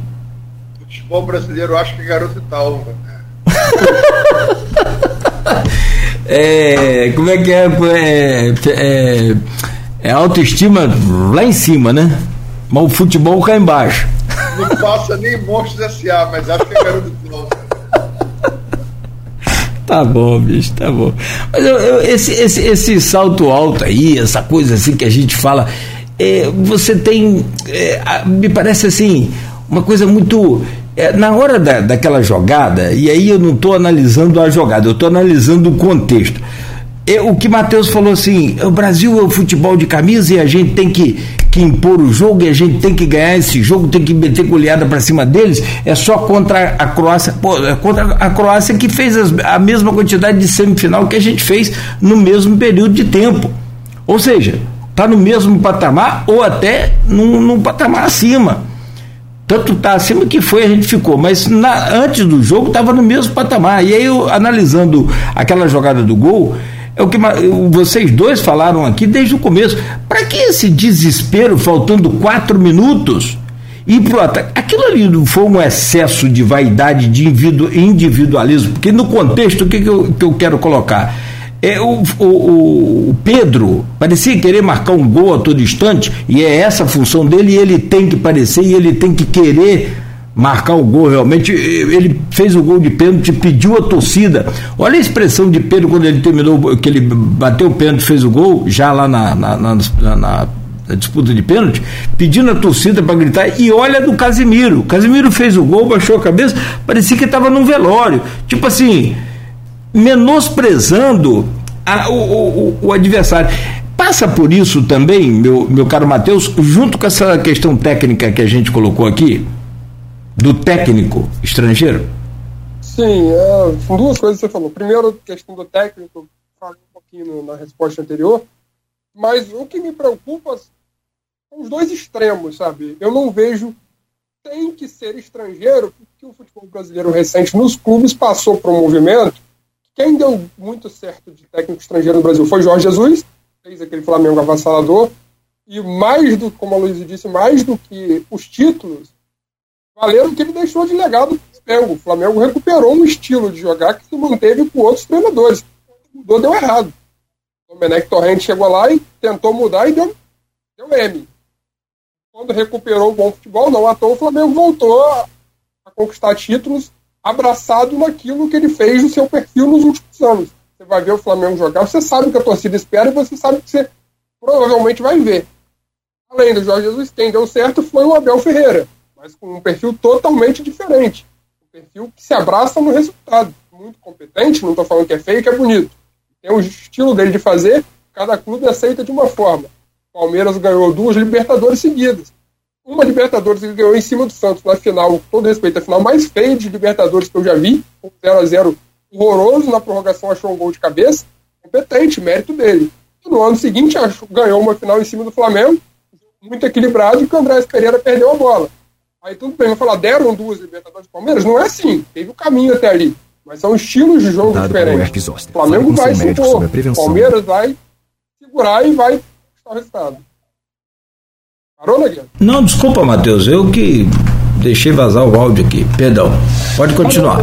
O futebol brasileiro acho que é garoto e tal. é, como é que é, é, é, é autoestima lá em cima, né? Mas o futebol cá embaixo. Não passa nem Monstros S.A., mas acho que é garoto. Tá bom, bicho, tá bom. Mas eu, eu, esse, esse, esse salto alto aí, essa coisa assim que a gente fala, é, você tem, é, me parece assim, uma coisa muito. É, na hora da, daquela jogada, e aí eu não estou analisando a jogada, eu estou analisando o contexto. O que Matheus falou assim: o Brasil é o futebol de camisa e a gente tem que, que impor o jogo e a gente tem que ganhar esse jogo, tem que meter goleada para cima deles. É só contra a Croácia. Pô, é contra a Croácia que fez as, a mesma quantidade de semifinal que a gente fez no mesmo período de tempo. Ou seja, está no mesmo patamar ou até num, num patamar acima. Tanto está acima que foi, a gente ficou, mas na, antes do jogo estava no mesmo patamar. E aí, eu, analisando aquela jogada do gol, é o que vocês dois falaram aqui desde o começo. Para que esse desespero, faltando quatro minutos, ir para o ataque? Aquilo ali foi um excesso de vaidade, de individualismo, porque no contexto, o que, que, eu, que eu quero colocar? É, o, o, o, Pedro parecia querer marcar um gol a todo instante, e é essa a função dele, e ele tem que parecer, e ele tem que querer marcar o gol realmente. Ele fez o gol de pênalti, pediu a torcida. Olha a expressão de Pedro quando ele terminou, que ele bateu o pênalti, fez o gol, já lá na, na, na, na disputa de pênalti, pedindo a torcida para gritar, e olha do Casimiro. Casimiro fez o gol, baixou a cabeça, parecia que estava num velório. Tipo assim, menosprezando a, o, o, o, adversário. Passa por isso também, meu, meu caro Matheus, junto com essa questão técnica que a gente colocou aqui, do técnico estrangeiro? Sim, é, duas coisas que você falou. Primeiro, questão do técnico, falei um pouquinho na resposta anterior, mas o que me preocupa são os dois extremos, sabe? Eu não vejo tem que ser estrangeiro, porque o futebol brasileiro recente nos clubes passou por um movimento. Quem deu muito certo de técnico estrangeiro no Brasil foi Jorge Jesus, fez aquele Flamengo avassalador, e mais do, como a Luiz disse, mais do que os títulos, valeram que ele deixou de legado o Flamengo. O recuperou um estilo de jogar que se manteve com outros treinadores. Mudou, deu errado. O Domenech Torrente chegou lá e tentou mudar e deu, deu M. Quando recuperou o bom futebol, não à toa, o Flamengo voltou a, a conquistar títulos abraçado naquilo que ele fez no seu perfil nos últimos anos. Você vai ver o Flamengo jogar, você sabe o que a torcida espera e você sabe que você provavelmente vai ver. Além do Jorge Jesus, quem deu certo foi o Abel Ferreira mas com um perfil totalmente diferente. Um perfil que se abraça no resultado. Muito competente, não estou falando que é feio, que é bonito. Tem o estilo dele de fazer, cada clube aceita de uma forma. O Palmeiras ganhou duas Libertadores seguidas. Uma Libertadores ele ganhou em cima do Santos na final, todo respeito, a final mais feia de Libertadores que eu já vi, um 0x0 horroroso, na prorrogação achou um gol de cabeça, competente, mérito dele. E no ano seguinte achou, ganhou uma final em cima do Flamengo, muito equilibrado, que o André Pereira perdeu a bola. Aí tudo bem, vai falar, deram duas Libertadores do Palmeiras? Não é assim, teve o caminho até ali. Mas são estilos de jogo Dado diferentes. O Flamengo vai se impor, o Palmeiras vai segurar e vai estar o resultado. Parou, Neguinho? Não, desculpa, Matheus, eu que deixei vazar o áudio aqui, perdão. Pode continuar.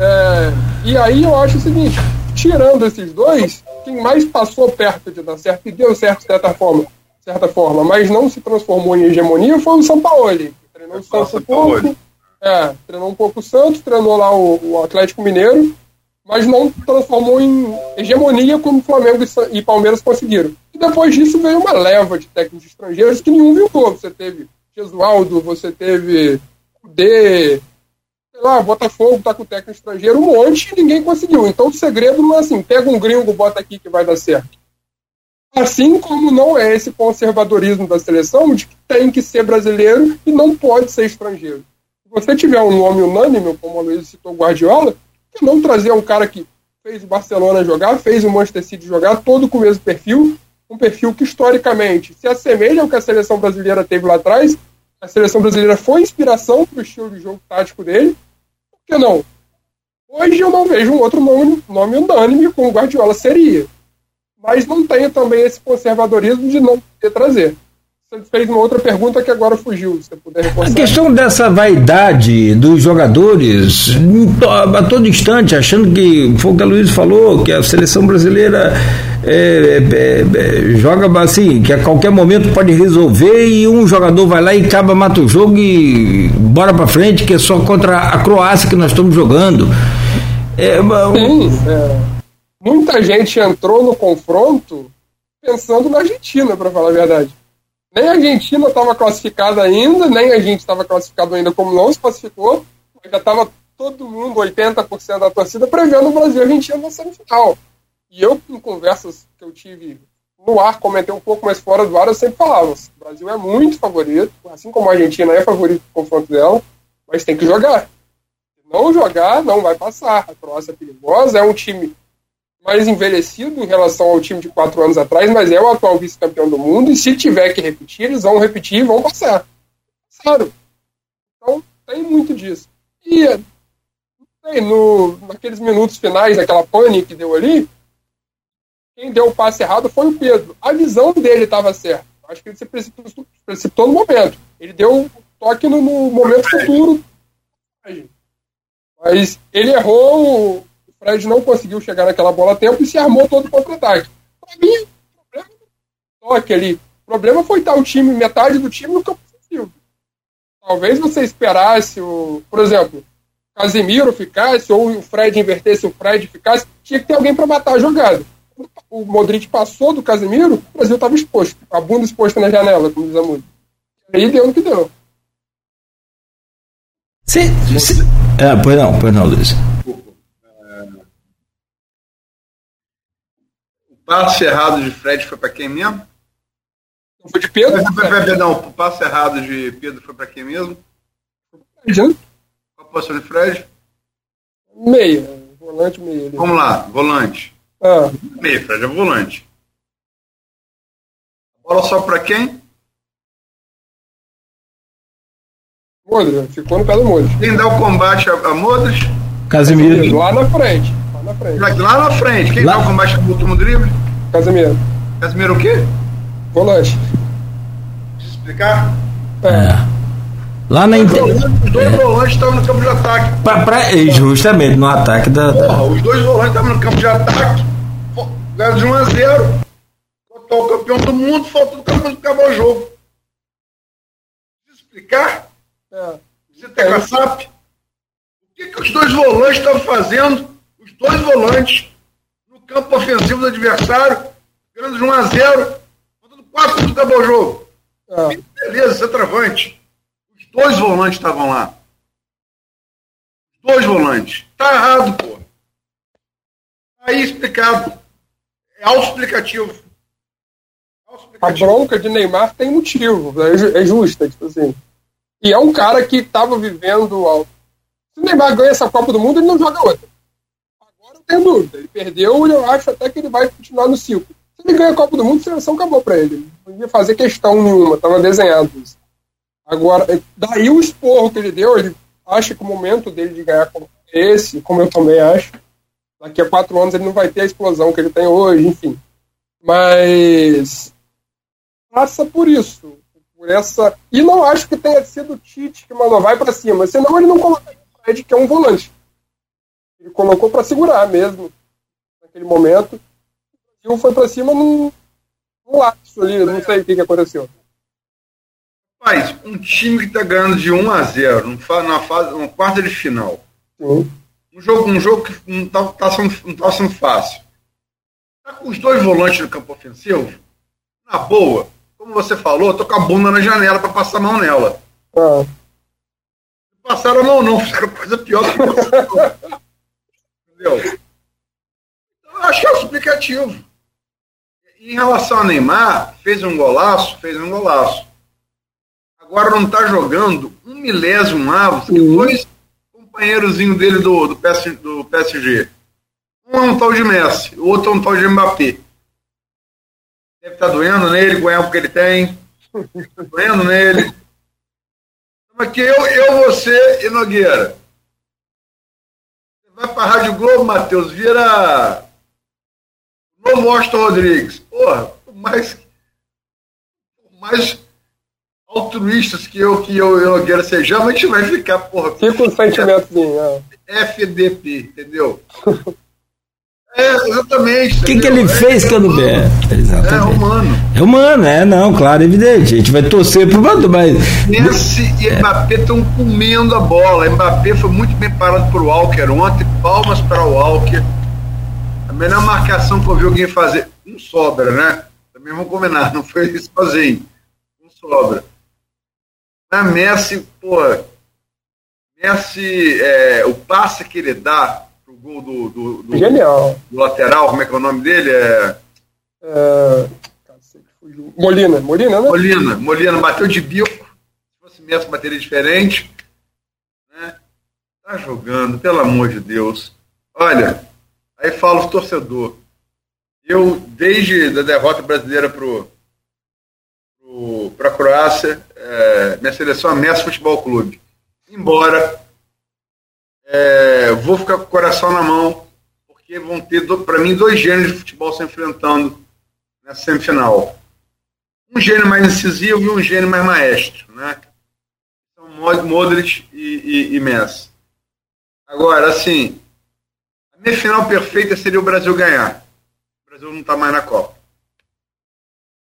É, e aí eu acho o seguinte, tirando esses dois, quem mais passou perto de dar certo e deu certo de certa forma, certa forma mas não se transformou em hegemonia foi o São Paulo Treinou o Santos um pouco. É, treinou um pouco o Santos, treinou lá o, o, Atlético Mineiro, mas não transformou em hegemonia como Flamengo e, e Palmeiras conseguiram. E depois disso veio uma leva de técnicos estrangeiros que nenhum vingou. Você teve Jesualdo, você teve o D, sei lá, Botafogo tá com técnico estrangeiro, um monte e ninguém conseguiu. Então o segredo não é assim, pega um gringo, bota aqui que vai dar certo. Assim como não é esse conservadorismo da seleção de que tem que ser brasileiro e não pode ser estrangeiro. Se você tiver um nome unânime, como a Luiz citou Guardiola, que não trazer um cara que fez o Barcelona jogar, fez o Manchester City jogar, todo com o mesmo perfil, um perfil que historicamente se assemelha ao que a seleção brasileira teve lá atrás. A seleção brasileira foi inspiração para o estilo de jogo tático dele. Por que não? Hoje eu não vejo um outro nome, nome unânime como Guardiola seria mas não tenho também esse conservadorismo de não poder trazer. Você fez uma outra pergunta que agora fugiu, se puder reforçar. A questão dessa vaidade dos jogadores, a todo instante, achando que, foi o que a Luiz falou, que a seleção brasileira é, é, é, joga assim, que a qualquer momento pode resolver e um jogador vai lá e acaba, mata o jogo e bora pra frente, que é só contra a Croácia que nós estamos jogando. É, Sim, é. Muita gente entrou no confronto pensando na Argentina, para falar a verdade. Nem a Argentina estava classificada ainda, nem a gente estava classificado ainda como não se classificou, mas já estava todo mundo, 80% da torcida, prevendo o Brasil e a Argentina na semifinal. E eu, em conversas que eu tive no ar, comentei um pouco mais fora do ar, eu sempre falava: o Brasil é muito favorito, assim como a Argentina é favorito no confronto dela, mas tem que jogar. Se não jogar, não vai passar. A Croácia é perigosa, é um time mais envelhecido em relação ao time de quatro anos atrás, mas é o atual vice-campeão do mundo, e se tiver que repetir, eles vão repetir e vão passar. Claro. Então, tem muito disso. E no, naqueles minutos finais, aquela pane que deu ali, quem deu o passe errado foi o Pedro. A visão dele estava certa. Acho que ele se precipitou, precipitou, no momento. Ele deu um toque no, no momento futuro. Mas ele errou, Fred não conseguiu chegar naquela bola a tempo e se armou todo o contra-ataque. Para mim, o problema toque ali. O problema foi estar o time, metade do time no campo ofensivo. Talvez você esperasse o. Por exemplo, Casemiro ficasse, ou o Fred invertesse, o Fred ficasse, tinha que ter alguém para matar a jogada o Modric passou do Casemiro, o Brasil estava exposto, a bunda exposta na janela, como diz a música. Aí deu no que deu. Sim, sim. Ah, pois não, pois não, Luiz. Passe errado de Fred foi para quem mesmo? Não foi de Pedro? Perdão, o passe errado de Pedro foi para quem mesmo? Fred. Qual a posição de Fred? Meia, volante meia. Vamos lá, volante. Ah. Meio, Fred é volante. A bola só para quem? Modric, ficou no pé do Modric. Quem dá o combate a, a Modric? Casemiro. Lá na frente. Lá na frente. Lá, na frente. Quem lá... dá o combate no último drible? Casemiro. Casemiro o quê? Volante. Precisa explicar? É. é. Lá na inter... Os dois volantes estavam no campo de ataque. Pra, pra, justamente, no ataque da. Porra, os dois volantes estavam no campo de ataque. Ganharam de 1 a 0 Total o campeão do mundo, falta do campo para acabar o jogo. Precisa explicar? É. Você tem a SAP? O que, que os dois volantes estavam fazendo? Os dois volantes no campo ofensivo do adversário, ganhando de 1 a 0 faltando 4 para acabar o jogo. É. Beleza, você é travante dois volantes estavam lá. Dois volantes. Tá errado, pô. Tá aí explicado. É auto-explicativo. A bronca de Neymar tem motivo, é, é justa, tipo assim. E é um cara que estava vivendo. Se o Neymar ganha essa Copa do Mundo, ele não joga outra. Tenho dúvida. Ele perdeu e eu acho até que ele vai continuar no ciclo. Se ele ganha a Copa do Mundo, a seleção acabou para ele. Não ia fazer questão nenhuma, estava desenhado isso. Agora, daí o esporro que ele deu, ele acha que o momento dele de ganhar é esse, como eu também acho. Daqui a quatro anos ele não vai ter a explosão que ele tem hoje, enfim. Mas passa por isso, por essa. E não acho que tenha sido o Tite que mandou vai para cima, senão ele não colocaria o Fred, que é um volante. Ele colocou para segurar mesmo naquele momento. O Brasil foi para cima num, num lapso ali, não sei o que, que aconteceu. Mas um time que está ganhando de 1 a 0 na fase, uma quarta de final. Um jogo, um jogo que não está tá sendo, não tá sendo fácil. Tá com os dois volantes no campo ofensivo, na boa, como você falou, tô com a bunda na janela para passar a mão nela. Uhum. Passaram a mão não, fizeram coisa pior do que. Entendeu? Então, eu acho que é o explicativo. Em relação a Neymar, fez um golaço, fez um golaço agora não está jogando um milésimo avos que uhum. dois companheirozinhos dele do, do, PS, do PSG. Um é um tal de Messi, o outro é um tal de Mbappé. Deve estar tá doendo nele com o erro que ele tem. Tá doendo nele. Mas que eu, eu, você e Nogueira. Vai para a Rádio Globo, Matheus, vira novo Austin Rodrigues. Porra, por mais, por mais altruístas que eu que eu, eu quero sejamos, a gente vai ficar, porra. Fica um sentimentozinho, é. FDP, entendeu? É, exatamente. O que, que ele é, fez é, que eu não é, exatamente. é humano. É humano, é, não, claro, evidente. A gente vai torcer pro Mbappé, mas. Messi e é. Mbappé estão comendo a bola. Mbappé foi muito bem parado por Walker ontem, palmas para o Walker. A melhor marcação que eu vi alguém fazer. Um sobra, né? Também vamos combinar, não foi isso sozinho. Um sobra. A Messi, pô. Messi, é, o passe que ele dá gol do, do, do, Genial. do lateral, como é que é o nome dele? É... é... Molina, Molina, né? Molina, Molina bateu de bico. Se fosse Messi, bateria diferente. Né? Tá jogando, pelo amor de Deus. Olha, aí fala o torcedor. Eu, desde a derrota brasileira pro, para a Croácia, é, minha seleção é Messi Futebol Clube. Embora é, vou ficar com o coração na mão, porque vão ter, para mim, dois gêneros de futebol se enfrentando nessa semifinal. Um gênero mais incisivo e um gênero mais maestro, né? São Modric e, e, e Messi. Agora, assim, a minha final perfeita seria o Brasil ganhar. O Brasil não está mais na Copa.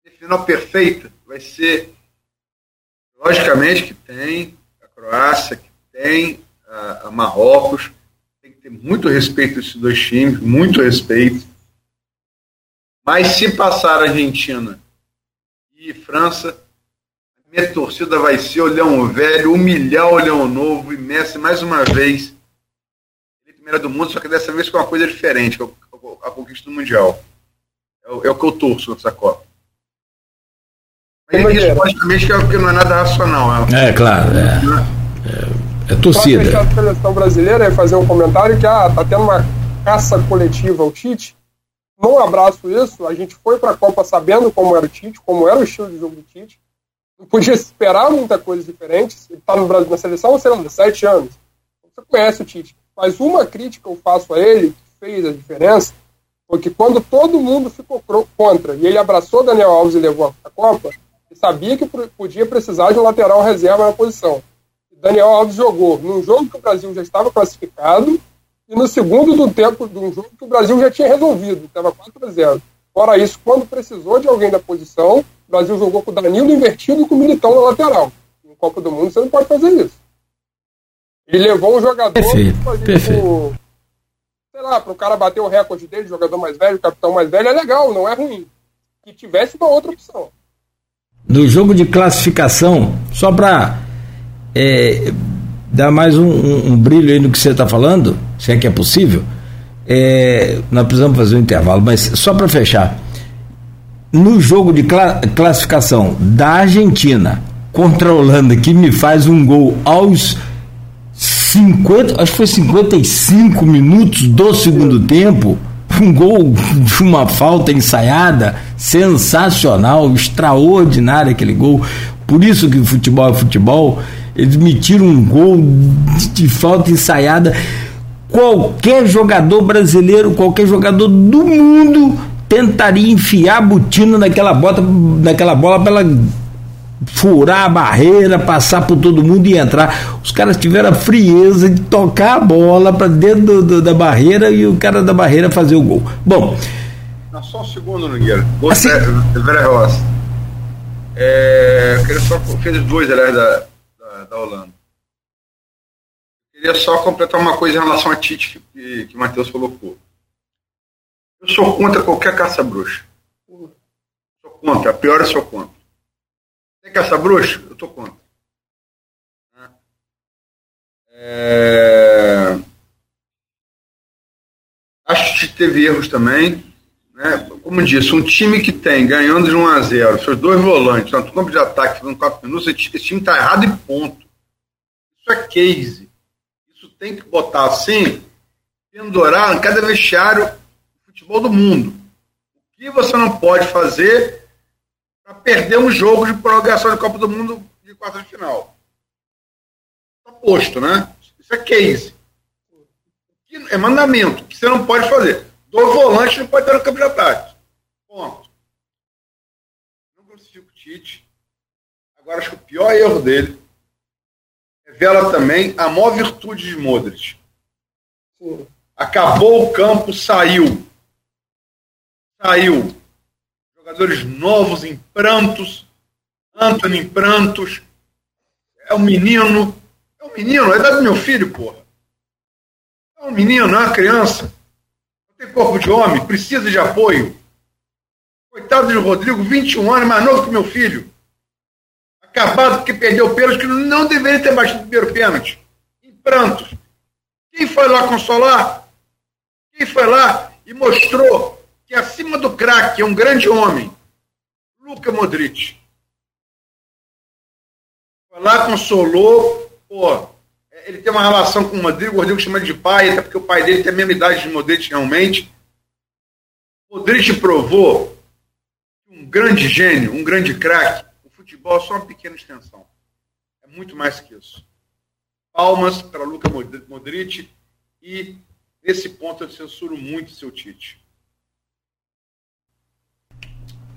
A final perfeita vai ser, logicamente, que tem a Croácia, que tem a, a Marrocos, tem que ter muito respeito esses dois times, muito respeito. Mas se passar a Argentina e França, a minha torcida vai ser o Leão Velho, humilhar o Leão Novo e Messi mais uma vez. Ele primeira do mundo, só que dessa vez com uma coisa diferente, que é a conquista do Mundial. É o, é o que eu torço nessa Copa. Mas isso, logicamente, que, é, que não é nada racional. É, é claro. É, é, torcida. A seleção brasileira, é fazer um comentário que ah, tá tendo uma caça coletiva ao Tite. Não abraço isso. A gente foi para a Copa sabendo como era o Tite, como era o estilo de jogo do Tite. Não podia esperar muita coisa diferente. Ele está no Brasil na seleção, sei lá, sete anos. Você conhece o Tite. Mas uma crítica eu faço a ele, que fez a diferença, foi que quando todo mundo ficou contra e ele abraçou Daniel Alves e levou a Copa, e sabia que podia precisar de um lateral reserva na posição. Daniel Alves jogou num jogo que o Brasil já estava classificado e no segundo do tempo de um jogo que o Brasil já tinha resolvido, estava 4 a 0. Fora isso, quando precisou de alguém da posição, o Brasil jogou com o Danilo invertido e com o Militão na lateral. Em Copa do Mundo você não pode fazer isso. Ele levou um jogador perfeito, perfeito. Pro, sei lá, para o cara bater o recorde dele, jogador mais velho, capitão mais velho, é legal, não é ruim. Que tivesse uma outra opção no jogo de classificação, só para é, dar mais um, um, um, brilho aí no que você está falando, se é que é possível, é, nós precisamos fazer um intervalo, mas só para fechar. No jogo de cla classificação da Argentina contra a Holanda, que me faz um gol aos 50, acho que foi 55 minutos do segundo tempo um gol de uma falta ensaiada, sensacional, extraordinário aquele gol. Por isso que o futebol é futebol. Eles me tiram um gol de, de falta ensaiada. Qualquer jogador brasileiro, qualquer jogador do mundo tentaria enfiar a botina naquela, bota, naquela bola para ela furar a barreira, passar por todo mundo e entrar. Os caras tiveram a frieza de tocar a bola para dentro do, do, da barreira e o cara da barreira fazer o gol. Bom. Não, só um segundo, Nogueira. Assim, Vera Rosa. É, eu queria só. Fez dois, aliás, da, da, da Holanda. Eu queria só completar uma coisa em relação a Tite que, que o Matheus colocou. Eu sou contra qualquer caça-bruxa. Sou contra, a pior é sou contra. Tem caça bruxa? Eu tô contra. É... Acho que teve erros também. Né? Como disse, um time que tem ganhando de 1 a 0 seus dois volantes, tanto campo de ataque, fazendo 4 minutos, esse time está errado e ponto. Isso é case. Isso tem que botar assim, pendurar em cada vestiário do futebol do mundo. O que você não pode fazer para perder um jogo de prorrogação de Copa do Mundo de quarta de final. Está posto, né? Isso é case. É mandamento, que você não pode fazer. Dois volantes não pode ter no campo de ataque. Ponto. Não classifico o Tite. Agora, acho que o pior erro dele revela também a maior virtude de Modric. Acabou o campo, saiu. saiu jogadores novos em prantos, Anthony em prantos, é um menino, é um menino, é da do meu filho, porra. É um menino, não é uma criança. Tem corpo de homem, precisa de apoio. Coitado de Rodrigo, 21 anos, mais novo que meu filho. Acabado porque perdeu pênalti que não deveria ter batido o primeiro pênalti. Em prantos. Quem foi lá consolar? Quem foi lá e mostrou que acima do craque é um grande homem? Luca Modric. Foi lá, consolou, pô, ele tem uma relação com o Rodrigo, o Rodrigo chama de pai, até porque o pai dele tem a mesma idade de Modric realmente. Modric provou um grande gênio, um grande craque, o futebol é só uma pequena extensão. É muito mais que isso. Palmas para Luca Modric e nesse ponto eu censuro muito seu Tite.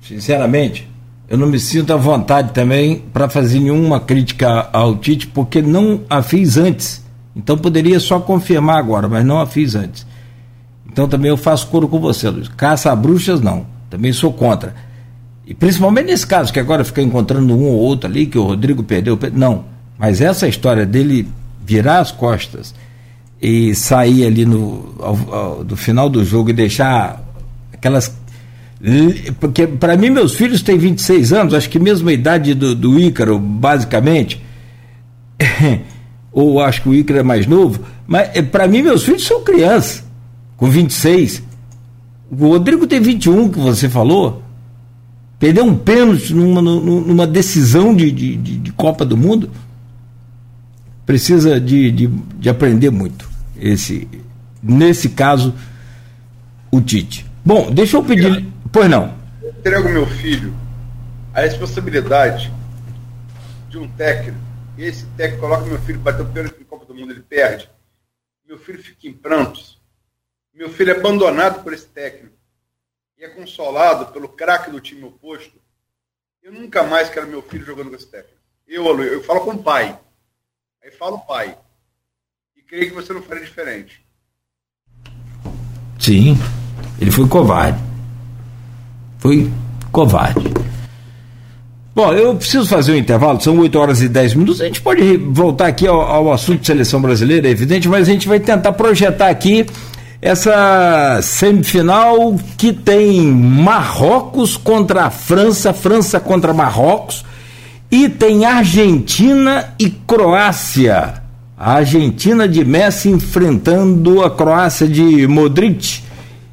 Sinceramente, eu não me sinto à vontade também para fazer nenhuma crítica ao Tite, porque não a fiz antes. Então poderia só confirmar agora, mas não a fiz antes. Então também eu faço coro com você, Luiz. Caça a bruxas, não. Também sou contra. E principalmente nesse caso, que agora fica encontrando um ou outro ali, que o Rodrigo perdeu. Não. Mas essa história dele virar as costas e sair ali no ao, ao, do final do jogo e deixar aquelas porque para mim meus filhos têm 26 anos, acho que mesmo a idade do, do Ícaro, basicamente. ou acho que o Ícaro é mais novo, mas eh, para mim meus filhos são crianças, com 26. O Rodrigo tem 21, que você falou. Perdeu um pênalti numa, numa decisão de, de, de, Copa do Mundo. Precisa de, de, de aprender muito. Esse, nesse caso, o Tite. Bom, deixa eu pedir. Pois não. Eu entrego meu filho a responsabilidade de um técnico, e esse técnico coloca meu filho bater o pênalti no Copa do Mundo, ele perde. Meu filho fica em prantos. Meu filho é abandonado por esse técnico e é consolado pelo craque do time oposto. Eu nunca mais quero meu filho jogando com esse técnico. Eu, eu falo com o pai. Aí falo pai. E creio que você não faria diferente. Sim, ele foi covarde. Foi covarde. Bom, eu preciso fazer um intervalo, são 8 horas e 10 minutos. A gente pode voltar aqui ao, ao assunto de seleção brasileira, é evidente, mas a gente vai tentar projetar aqui essa semifinal que tem Marrocos contra a França, França contra Marrocos, e tem Argentina e Croácia. A Argentina de Messi enfrentando a Croácia de Modric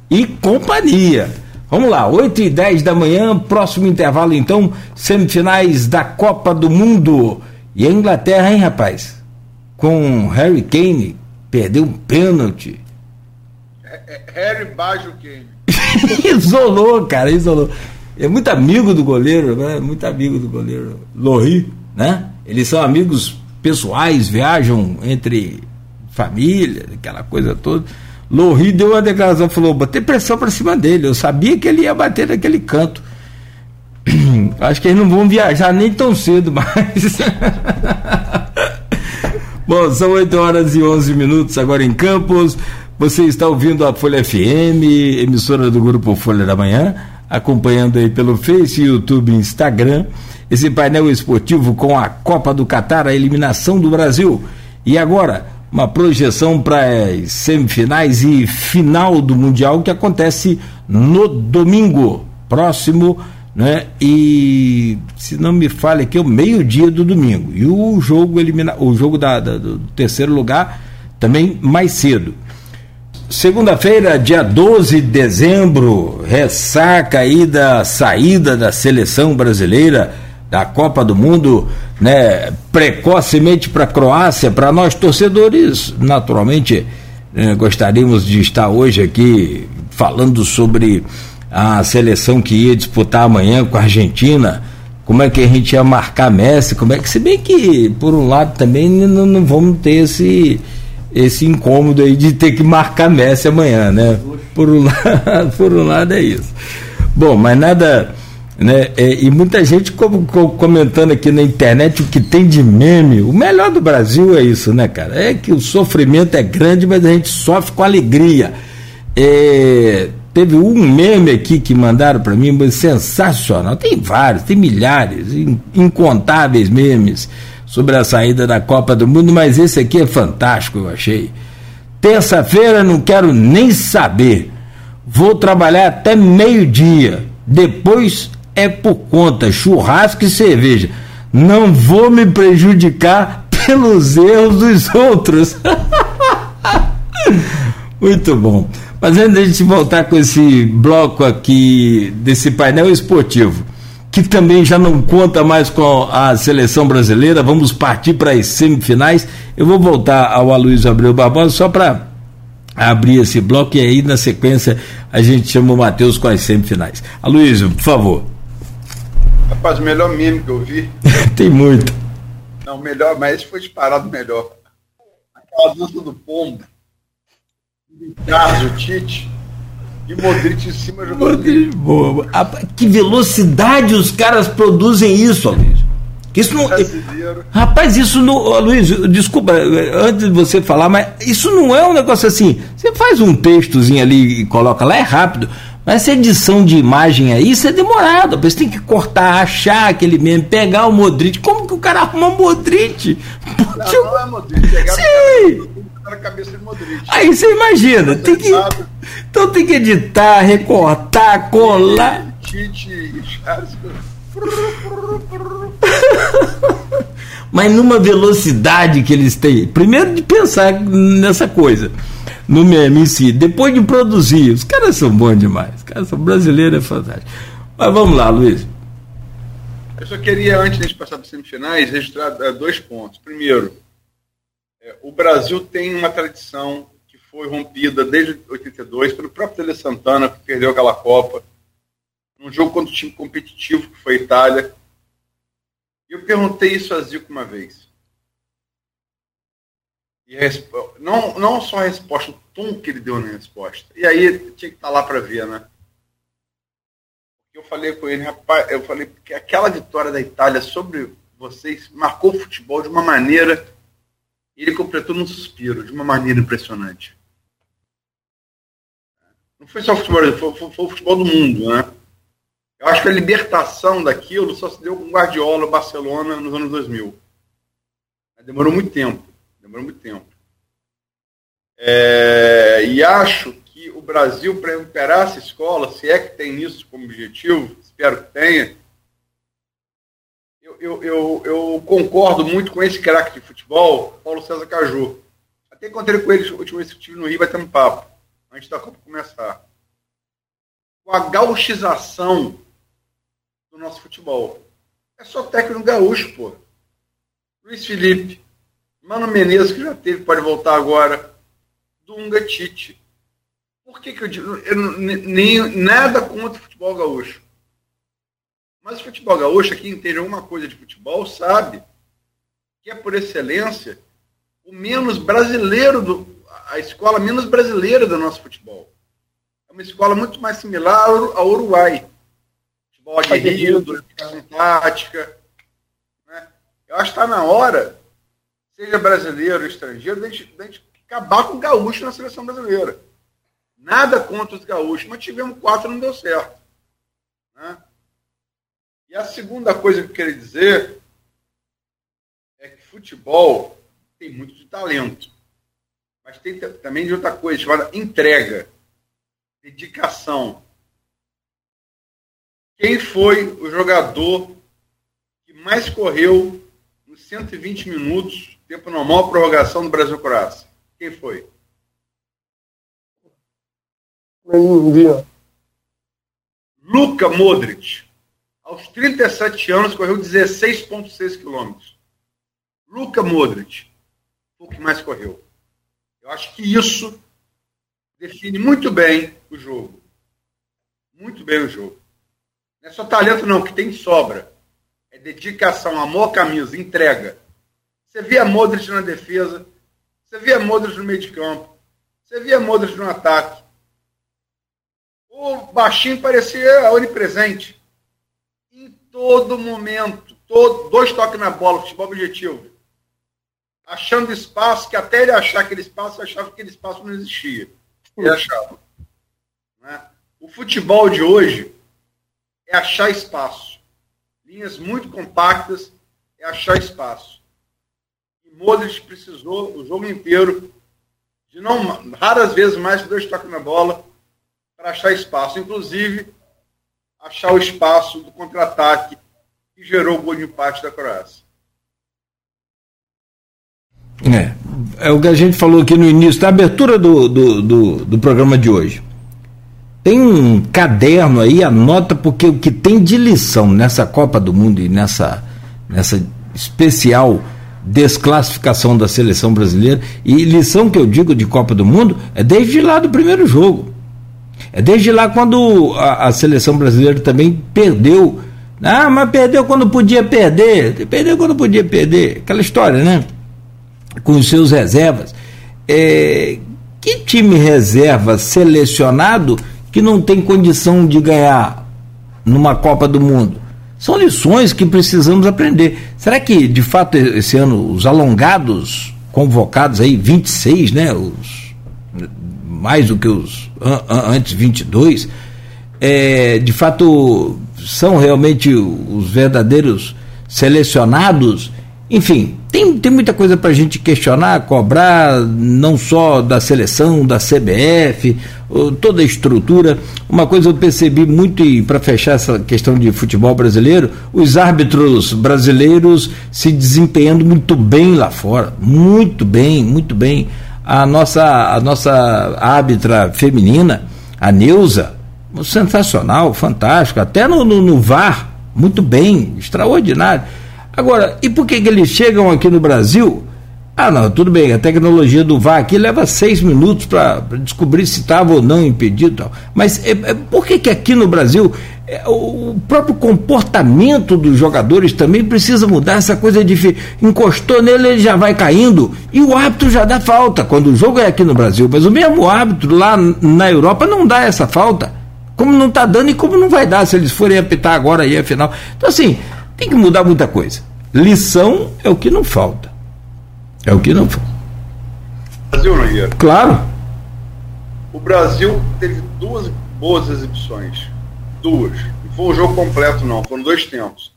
e companhia. Vamos lá, 8 e 10 da manhã, próximo intervalo então, semifinais da Copa do Mundo. E a Inglaterra, hein, rapaz? Com Harry Kane, perdeu um pênalti. É, é, Harry Bajo Kane. isolou, cara, isolou. É muito amigo do goleiro, né? Muito amigo do goleiro. Lohri, né? Eles são amigos pessoais, viajam entre família, aquela coisa toda. Lohri deu uma declaração, falou, botei pressão para cima dele, eu sabia que ele ia bater naquele canto. Acho que eles não vão viajar nem tão cedo mais. Bom, são 8 horas e 11 minutos agora em Campos. Você está ouvindo a Folha FM, emissora do grupo Folha da Manhã, acompanhando aí pelo Face, YouTube Instagram esse painel esportivo com a Copa do Catar, a eliminação do Brasil. E agora, uma projeção para as semifinais e final do Mundial que acontece no domingo próximo, né? E se não me falha aqui, é o meio-dia do domingo. E o jogo elimina, o jogo da, da, do terceiro lugar também mais cedo. Segunda-feira, dia 12 de dezembro, ressaca aí da saída da seleção brasileira da Copa do Mundo, né, precocemente para a Croácia, para nós torcedores, naturalmente, eh, gostaríamos de estar hoje aqui falando sobre a seleção que ia disputar amanhã com a Argentina, como é que a gente ia marcar Messi, como é que, se bem que, por um lado, também não, não vamos ter esse, esse incômodo aí de ter que marcar Messi amanhã, né? Por um lado, por um lado é isso. Bom, mas nada né? É, e muita gente como, como, comentando aqui na internet o que tem de meme. O melhor do Brasil é isso, né, cara? É que o sofrimento é grande, mas a gente sofre com alegria. É, teve um meme aqui que mandaram para mim, sensacional. Tem vários, tem milhares, incontáveis memes sobre a saída da Copa do Mundo, mas esse aqui é fantástico, eu achei. Terça-feira não quero nem saber. Vou trabalhar até meio-dia. Depois é por conta, churrasco e cerveja. Não vou me prejudicar pelos erros dos outros. Muito bom. Mas antes de voltar com esse bloco aqui desse painel esportivo, que também já não conta mais com a seleção brasileira, vamos partir para as semifinais. Eu vou voltar ao Aloysio Abreu Barbosa só para abrir esse bloco e aí na sequência a gente chama o Matheus com as semifinais. Aloysio, por favor. Rapaz, o melhor meme que eu vi. Tem muito. Não, melhor, mas esse foi disparado melhor. Aquela dança do pombo. Carlos, Tite. E Modric em cima jogando. Modric, boa. Que velocidade os caras produzem isso, Aloysio. Isso não. Rapaz, isso não. Luiz, desculpa, antes de você falar, mas isso não é um negócio assim. Você faz um textozinho ali e coloca lá, é rápido. Mas essa edição de imagem aí, isso é demorado. Você tem que cortar, achar aquele meme, pegar o Modric. Como que o cara arruma o Modric? Não, não é Modric. Pegar Sim. Cabeça de Modric. Aí você imagina. Tem que, então tem que editar, recortar, colar. Tite, Mas numa velocidade que eles têm. Primeiro de pensar nessa coisa no meme em si. Depois de produzir, os caras são bons demais. Os caras são brasileiros, é fantástico. Mas vamos lá, Luiz. Eu só queria, antes de passar para as semifinais, registrar uh, dois pontos. Primeiro, é, o Brasil tem uma tradição que foi rompida desde 82 pelo próprio Tele Santana, que perdeu aquela Copa, num jogo contra um time competitivo, que foi a Itália. Eu perguntei isso a Zico uma vez. E não, não só a resposta, o tom que ele deu na resposta. E aí tinha que estar tá lá para ver, né? Eu falei com ele, rapaz, eu falei que aquela vitória da Itália sobre vocês marcou o futebol de uma maneira. Ele completou num suspiro, de uma maneira impressionante. Não foi só o futebol, foi, foi, foi o futebol do mundo, né? Eu acho que a libertação daquilo só se deu com Guardiola, Barcelona, nos anos 2000. Demorou muito tempo. Demorou muito tempo. É, e acho que o Brasil, para recuperar essa escola, se é que tem isso como objetivo, espero que tenha, eu, eu, eu, eu concordo muito com esse craque de futebol, Paulo César Caju. Até encontrei com ele, última vez que estive no Rio, vai ter um papo, antes da Copa começar. Com a gauchização nosso futebol. É só técnico gaúcho, pô. Luiz Felipe, Mano Menezes, que já teve, pode voltar agora. Dunga Tite. Por que, que eu digo? Eu, nem, nada contra o futebol gaúcho. Mas o futebol gaúcho, aqui entende alguma coisa de futebol, sabe que é por excelência o menos brasileiro do, a escola menos brasileira do nosso futebol. É uma escola muito mais similar ao Uruguai. Futebol aguerrido, tática. Né? Eu acho que está na hora seja brasileiro ou estrangeiro, de gente, gente acabar com o gaúcho na seleção brasileira. Nada contra os gaúchos, mas tivemos quatro não deu certo. Né? E a segunda coisa que eu queria dizer é que futebol tem muito de talento. Mas tem também de outra coisa, chamada entrega, dedicação. Quem foi o jogador que mais correu nos 120 minutos Tempo normal, prorrogação do Brasil-Croácia. Quem foi? Luca Modric. Aos 37 anos, correu 16,6 quilômetros. Luca Modric. Foi o que mais correu. Eu acho que isso define muito bem o jogo. Muito bem o jogo. Não é só talento, não, que tem sobra. É dedicação, amor, camisa, entrega. Você via Modric na defesa, você via Modric no meio de campo, você via Modric no ataque. O baixinho parecia onipresente. Em todo momento, todo, dois toques na bola, futebol objetivo. Achando espaço, que até ele achar aquele espaço, achava que aquele espaço não existia. Ele achava. Né? O futebol de hoje é achar espaço. Linhas muito compactas é achar espaço. E Modric precisou o jogo inteiro de não raras vezes mais que dois toques na bola para achar espaço, inclusive achar o espaço do contra-ataque que gerou o gol de empate da Croácia. É, é o que a gente falou aqui no início, da abertura do, do, do, do programa de hoje. Tem um caderno aí, anota, porque o que tem de lição nessa Copa do Mundo e nessa, nessa especial desclassificação da seleção brasileira, e lição que eu digo de Copa do Mundo, é desde lá do primeiro jogo. É desde lá quando a, a seleção brasileira também perdeu. Ah, mas perdeu quando podia perder. Perdeu quando podia perder. Aquela história, né? Com os seus reservas. É, que time reserva selecionado que não tem condição de ganhar numa Copa do Mundo? São lições que precisamos aprender. Será que, de fato, esse ano, os alongados convocados aí, 26, né? Os, mais do que os an, an, antes 22, é, de fato, são realmente os verdadeiros selecionados? Enfim, tem, tem muita coisa para a gente questionar, cobrar, não só da seleção, da CBF, toda a estrutura. Uma coisa eu percebi muito, e para fechar essa questão de futebol brasileiro, os árbitros brasileiros se desempenhando muito bem lá fora. Muito bem, muito bem. A nossa, a nossa árbitra feminina, a Neuza, sensacional, fantástico, até no, no, no VAR, muito bem, extraordinário. Agora, e por que, que eles chegam aqui no Brasil? Ah, não, tudo bem, a tecnologia do VAR aqui leva seis minutos para descobrir se estava ou não impedido. Mas é, é, por que, que aqui no Brasil é, o próprio comportamento dos jogadores também precisa mudar? Essa coisa de encostou nele, ele já vai caindo e o árbitro já dá falta quando o jogo é aqui no Brasil. Mas o mesmo árbitro lá na Europa não dá essa falta. Como não está dando e como não vai dar se eles forem apitar agora aí, afinal. Então, assim, tem que mudar muita coisa. Lição é o que não falta. É o que não falta. Brasil, Nogueira. Claro. O Brasil teve duas boas exibições. Duas. Não foi um jogo completo, não. Foram dois tempos.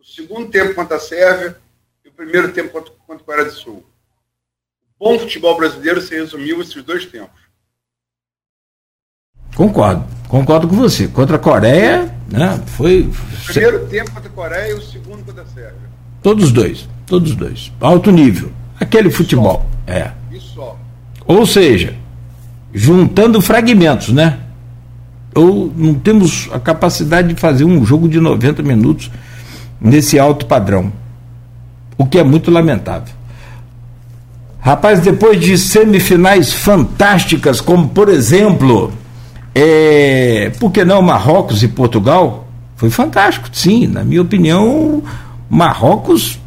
O segundo tempo contra a Sérvia e o primeiro tempo contra, contra a Coreia do Sul. O bom futebol brasileiro se resumiu esses dois tempos. Concordo. Concordo com você. Contra a Coreia, né? Foi. O primeiro tempo contra a Coreia e o segundo contra a Sérvia. Todos os dois. Todos os dois. Alto nível. Aquele futebol. Só. É. Isso. Ou seja, juntando fragmentos, né? Ou não temos a capacidade de fazer um jogo de 90 minutos nesse alto padrão. O que é muito lamentável. Rapaz, depois de semifinais fantásticas, como por exemplo, é, por que não Marrocos e Portugal? Foi fantástico, sim. Na minha opinião, Marrocos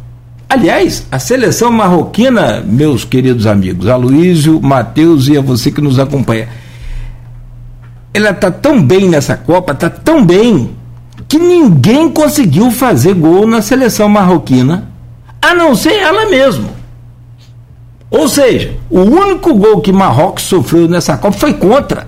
Aliás, a seleção marroquina, meus queridos amigos, Aloísio, Matheus e a você que nos acompanha, ela está tão bem nessa Copa, está tão bem, que ninguém conseguiu fazer gol na seleção marroquina, a não ser ela mesma. Ou seja, o único gol que Marrocos sofreu nessa Copa foi contra.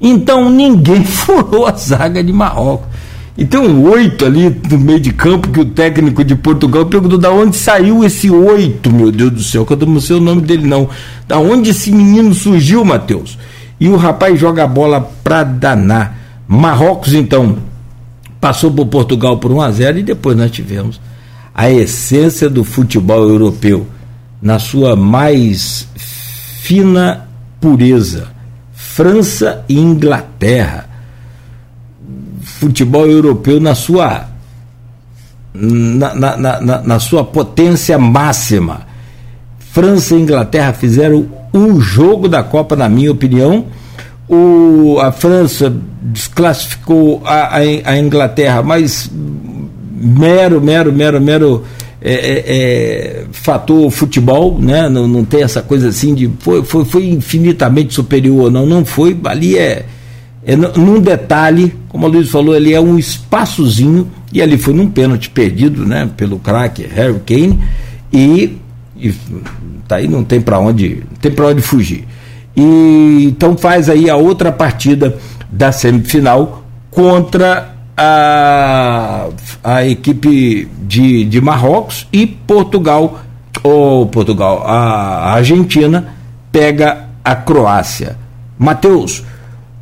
Então ninguém furou a zaga de Marrocos. E tem um oito ali no meio de campo que o técnico de Portugal perguntou da onde saiu esse oito, meu Deus do céu, que eu não sei o nome dele não. Da onde esse menino surgiu, Matheus? E o rapaz joga a bola pra danar. Marrocos, então, passou por Portugal por 1 a 0 e depois nós tivemos a essência do futebol europeu na sua mais fina pureza. França e Inglaterra futebol europeu na sua na, na, na, na, sua potência máxima. França e Inglaterra fizeram um jogo da Copa, na minha opinião. O, a França desclassificou a, a, a Inglaterra, mas mero, mero, mero, mero é, é, é, fator futebol, né? Não, não tem essa coisa assim de foi, foi, foi infinitamente superior, não, não foi. Ali é é, num detalhe, como a Luiz falou, ele é um espaçozinho, e ali foi num pênalti perdido né, pelo craque Harry Kane, e, e tá aí não tem para onde, tem para onde fugir. E então faz aí a outra partida da semifinal contra a, a equipe de, de Marrocos e Portugal, ou Portugal, a Argentina pega a Croácia. Mateus,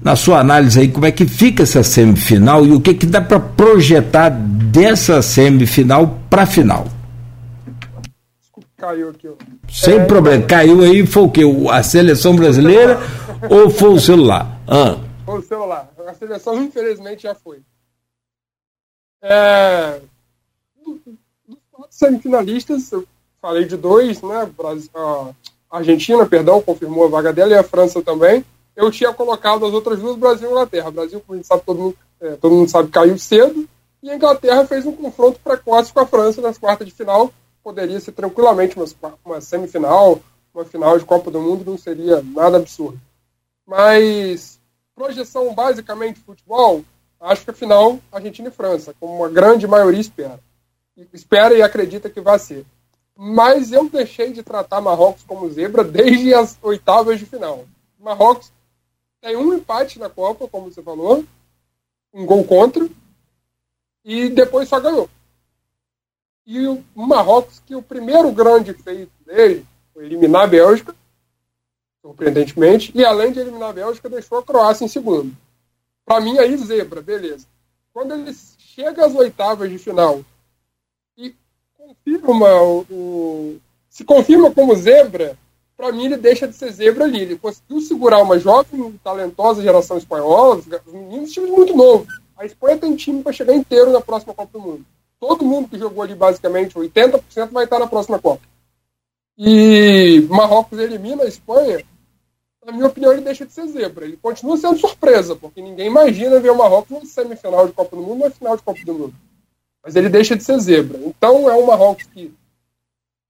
na sua análise aí, como é que fica essa semifinal e o que, que dá para projetar dessa semifinal para a final? Caiu aqui. Ó. Sem é, problema. Caiu aí, foi o quê? A seleção brasileira ou foi o celular? Ah. Foi o celular. A seleção, infelizmente, já foi. É, dos quatro semifinalistas, eu falei de dois, né? Brasil, a Argentina, perdão, confirmou a vaga dela, e a França também. Eu tinha colocado as outras duas, Brasil e Inglaterra. Brasil, como a gente sabe, todo mundo, é, todo mundo sabe, caiu cedo. E a Inglaterra fez um confronto precoce com a França nas quartas de final. Poderia ser tranquilamente uma, uma semifinal, uma final de Copa do Mundo, não seria nada absurdo. Mas projeção basicamente futebol, acho que a final Argentina e França, como uma grande maioria espera. Espera e acredita que vai ser. Mas eu deixei de tratar Marrocos como zebra desde as oitavas de final. Marrocos tem um empate na Copa, como você falou, um gol contra, e depois só ganhou. E o Marrocos, que o primeiro grande feito dele foi eliminar a Bélgica, surpreendentemente, e além de eliminar a Bélgica, deixou a Croácia em segundo. Para mim, aí zebra, beleza. Quando ele chega às oitavas de final e confirma o, o se confirma como zebra, para mim ele deixa de ser zebra ali. Ele conseguiu segurar uma jovem, talentosa geração espanhola, os meninos, time muito novo. A Espanha tem time para chegar inteiro na próxima Copa do Mundo. Todo mundo que jogou ali, basicamente, 80% vai estar na próxima Copa. E Marrocos elimina a Espanha na minha opinião, ele deixa de ser zebra. Ele continua sendo surpresa, porque ninguém imagina ver o Marrocos numa semifinal de Copa do Mundo ou final de Copa do Mundo. Mas ele deixa de ser zebra. Então é um Marrocos que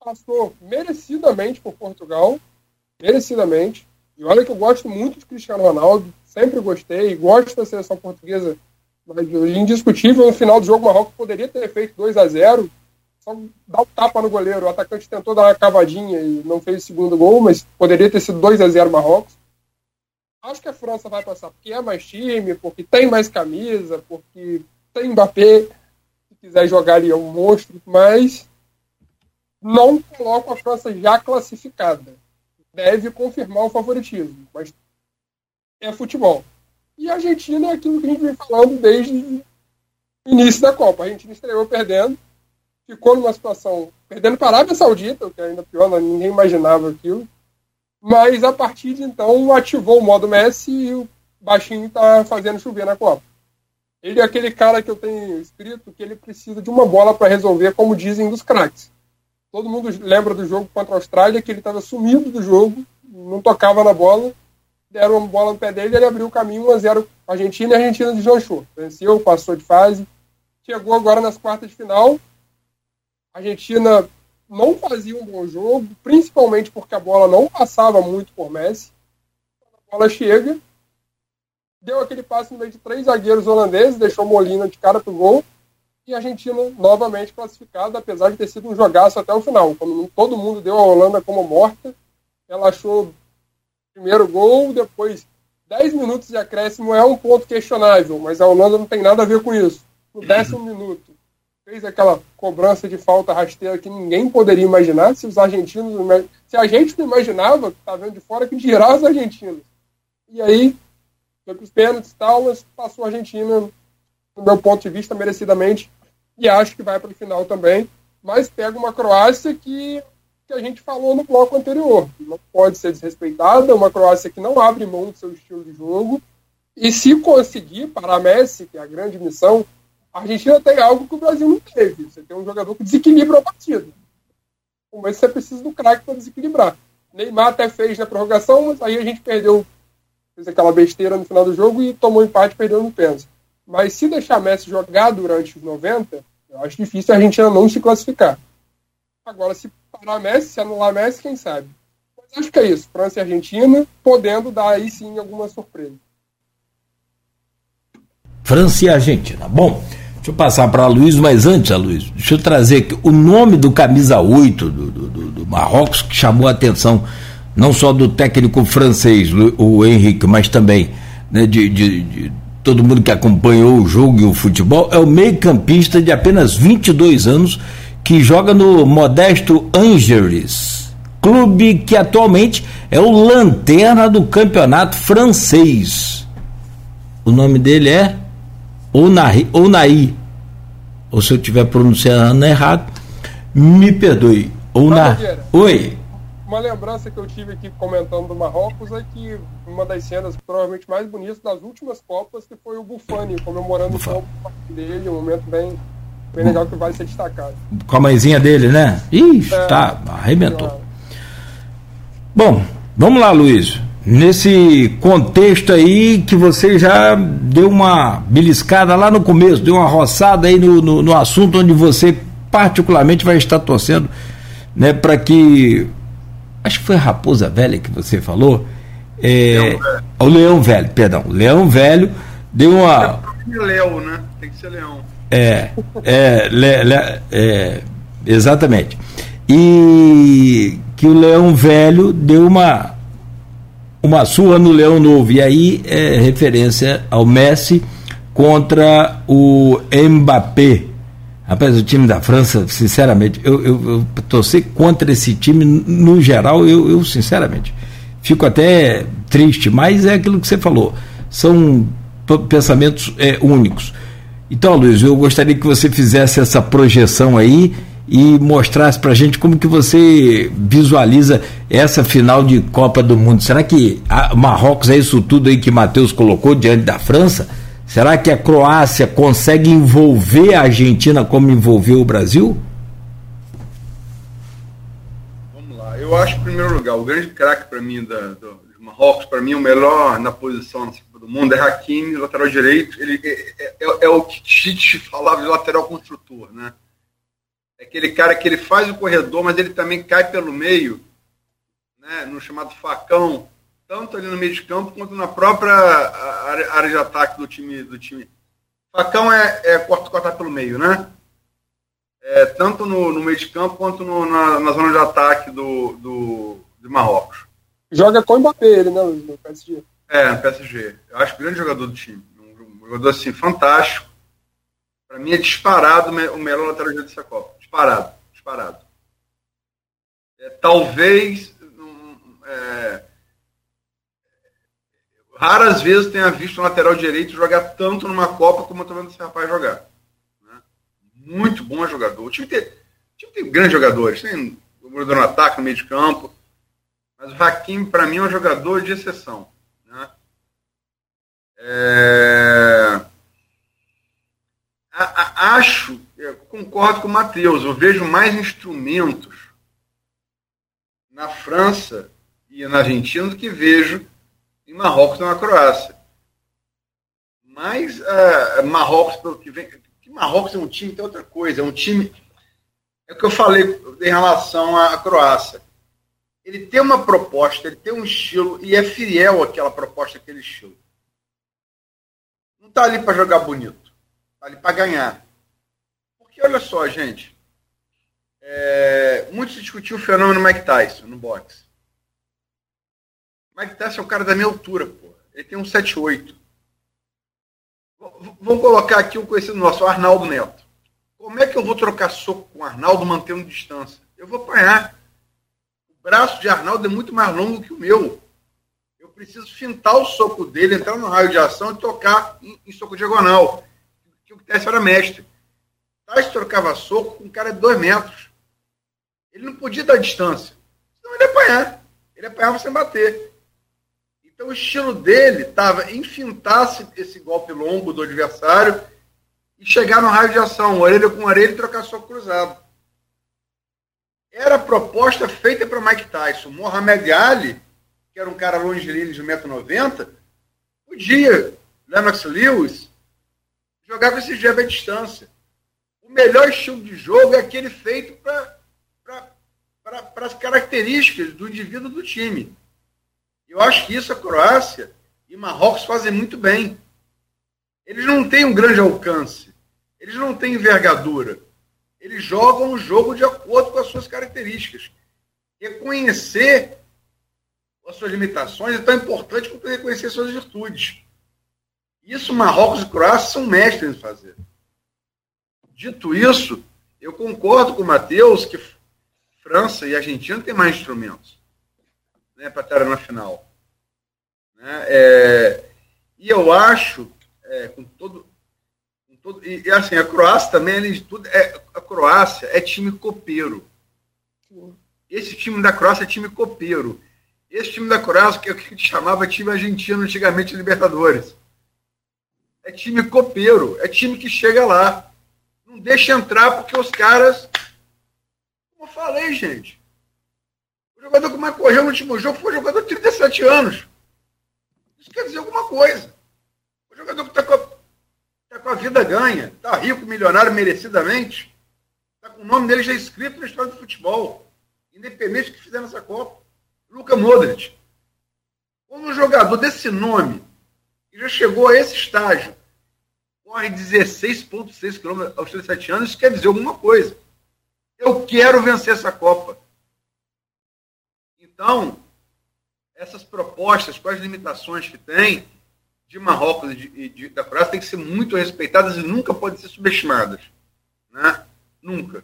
passou merecidamente por Portugal, merecidamente. E olha que eu gosto muito de Cristiano Ronaldo, sempre gostei, gosto da seleção portuguesa, mas indiscutível, no final do jogo o Marrocos poderia ter feito 2 a 0 só dá um tapa no goleiro. O atacante tentou dar uma cavadinha e não fez o segundo gol, mas poderia ter sido 2 a 0 Marrocos. Acho que a França vai passar porque é mais time, porque tem mais camisa, porque tem Mbappé. Se quiser jogar ali é um monstro, mas não coloco a França já classificada. Deve confirmar o favoritismo, mas é futebol. E a Argentina é aquilo que a gente vem falando desde o início da Copa. A Argentina estreou perdendo, ficou numa situação perdendo para a Arábia Saudita, o que é ainda pior, ninguém imaginava aquilo. Mas a partir de então ativou o modo Messi e o baixinho está fazendo chover na Copa. Ele é aquele cara que eu tenho escrito que ele precisa de uma bola para resolver, como dizem dos craques. Todo mundo lembra do jogo contra a Austrália, que ele estava sumido do jogo, não tocava na bola, deram uma bola no pé dele, ele abriu o caminho 1x0 Argentina e a Argentina deslanchou. Venceu, passou de fase, chegou agora nas quartas de final, a Argentina não fazia um bom jogo, principalmente porque a bola não passava muito por Messi. A bola chega, deu aquele passe no meio de três zagueiros holandeses, deixou Molina de cara pro gol, e a Argentina novamente classificada, apesar de ter sido um jogaço até o final. Quando todo mundo deu a Holanda como morta, ela achou o primeiro gol, depois 10 minutos de acréscimo é um ponto questionável, mas a Holanda não tem nada a ver com isso. No décimo minuto, fez aquela cobrança de falta rasteira que ninguém poderia imaginar, se os argentinos, se a gente não imaginava, tá vendo de fora, que dirá os argentinos. E aí, foi para os pênaltis e tal, mas passou a Argentina, do meu ponto de vista, merecidamente, e acho que vai para o final também, mas pega uma Croácia que, que a gente falou no bloco anterior, não pode ser desrespeitada, uma Croácia que não abre mão do seu estilo de jogo, e se conseguir para a Messi, que é a grande missão, a Argentina tem algo que o Brasil não teve. Você tem um jogador que desequilibra a partida. Mas você precisa do craque para desequilibrar. Neymar até fez na prorrogação, mas aí a gente perdeu, fez aquela besteira no final do jogo e tomou empate perdendo no pênalti. Mas se deixar Messi jogar durante os 90, eu acho difícil a Argentina não se classificar. Agora, se parar Messi, se anular Messi, quem sabe? Mas acho que é isso. França e Argentina, podendo dar aí sim alguma surpresa. França e Argentina. Bom, Deixa eu passar para a Luiz, mas antes, Luiz, deixa eu trazer aqui, o nome do camisa 8 do, do, do, Marrocos, que chamou a atenção não só do técnico francês, o Henrique, mas também né, de, de, de todo mundo que acompanhou o jogo e o futebol, é o meio-campista de apenas 22 anos que joga no modesto Angers, clube que atualmente é o lanterna do campeonato francês. O nome dele é Onaí, Onaí. Ou se eu estiver pronunciando errado, me perdoe. Onaí. Oi uma lembrança que eu tive aqui comentando do Marrocos é que uma das cenas provavelmente mais bonitas das últimas Copas que foi o Bufani comemorando Bufani. o dele, um momento bem, bem legal que vai ser destacado. Com a mãezinha dele, né? Ih, é, tá, arrebentou. É. Bom, vamos lá, Luiz. Nesse contexto aí que você já deu uma beliscada lá no começo, deu uma roçada aí no, no, no assunto onde você particularmente vai estar torcendo né, para que acho que foi a Raposa Velha que você falou. É, o Leão Velho, perdão. O Leão Velho deu uma. É Léo, né? Tem que ser Leão. É, é, le, le, é, exatamente. E que o Leão Velho deu uma uma surra no Leão Novo. E aí é referência ao Messi contra o Mbappé. Rapaz, o time da França, sinceramente, eu, eu, eu torcer contra esse time, no geral, eu, eu, sinceramente, fico até triste, mas é aquilo que você falou, são pensamentos é, únicos. Então, Luiz, eu gostaria que você fizesse essa projeção aí e mostrasse para a gente como que você visualiza essa final de Copa do Mundo. Será que Marrocos é isso tudo aí que Matheus colocou diante da França? Será que a Croácia consegue envolver a Argentina como envolveu o Brasil? Vamos lá. Eu acho, em primeiro lugar, o grande craque para mim da, do, Marrocos, para mim, o melhor na posição na Copa do Mundo é Hakimi, lateral direito. Ele é, é, é, é o que Tite falava de lateral construtor, né? É aquele cara que ele faz o corredor, mas ele também cai pelo meio, né? no chamado facão tanto ali no meio de campo quanto na própria área, de ataque do time. Do time. Facão é, é cortar pelo meio, né? É, tanto no, no, meio de campo quanto no, na, na, zona de ataque do, do, de Marrocos. Joga com o Mbappé, ele, né, no PSG? É, no PSG. Eu acho grande jogador do time. Um, jogador, assim, fantástico. Para mim é disparado o melhor lateral direito dessa Copa. Disparado. Disparado. É, talvez... É, raras vezes tenha visto um lateral direito jogar tanto numa Copa como eu estou vendo esse rapaz jogar. Né? Muito bom jogador. O time tem, o time tem grandes jogadores. Tem no ataque, no meio de campo. Mas o Hakim, para mim, é um jogador de exceção. Né? É... A, a, acho, concordo com o Matheus, eu vejo mais instrumentos na França e na Argentina do que vejo em Marrocos e na Croácia. Mas uh, Marrocos, pelo que vem. Que Marrocos é um time, tem outra coisa, é um time. É o que eu falei em relação à Croácia. Ele tem uma proposta, ele tem um estilo e é fiel àquela proposta, aquele estilo. Não está ali para jogar bonito, está ali para ganhar. Porque olha só, gente. É, muito se discutiu o fenômeno Mike Tyson no boxe. Mike Tyson é um cara da minha altura, pô. Ele tem um 7'8". Vamos colocar aqui um conhecido nosso, o Arnaldo Neto. Como é que eu vou trocar soco com o Arnaldo mantendo distância? Eu vou apanhar. O braço de Arnaldo é muito mais longo que o meu. Eu preciso fintar o soco dele, entrar no raio de ação e tocar em, em soco diagonal. Que o Tyson era mestre. Tyson trocava soco com um cara de dois metros. Ele não podia dar distância. Senão ele ia apanhar. Ele apanhava sem bater. Então o estilo dele estava em fintar esse golpe longo do adversário e chegar no raio de ação, orelha com orelha e trocar soco cruzado. Era a proposta feita para Mike Tyson. Mohamed Ali, que era um cara longilíneo de 1,90m, podia, Lennox Lewis, jogar com esse jab à distância. Melhor estilo de jogo é aquele feito para as características do indivíduo do time. Eu acho que isso a Croácia e Marrocos fazem muito bem. Eles não têm um grande alcance. Eles não têm envergadura. Eles jogam o jogo de acordo com as suas características. Reconhecer as suas limitações é tão importante quanto reconhecer suas virtudes. Isso Marrocos e Croácia são mestres em fazer. Dito isso, eu concordo com o Matheus que França e Argentina têm mais instrumentos né, para estar na final. Né? É, e eu acho, é, com todo. Com todo e, e, assim, a Croácia também, além de tudo, é, a Croácia é time copeiro. Esse time da Croácia é time copeiro. Esse time da Croácia, que é gente chamava time argentino antigamente Libertadores. É time copeiro, é time que chega lá. Não deixa entrar porque os caras. Como eu falei, gente. O jogador que mais correu no último jogo foi um jogador de 37 anos. Isso quer dizer alguma coisa. O jogador que está com, tá com a vida ganha, está rico, milionário, merecidamente, está com o nome dele já escrito na história do futebol. Independente do que fizer nessa Copa. Luca Modric. Quando um jogador desse nome, que já chegou a esse estágio, corre 16,6 km aos 37 anos, isso quer dizer alguma coisa. Eu quero vencer essa Copa. Então, essas propostas, as limitações que tem, de Marrocos e de, de, da Croácia, têm que ser muito respeitadas e nunca podem ser subestimadas. Né? Nunca.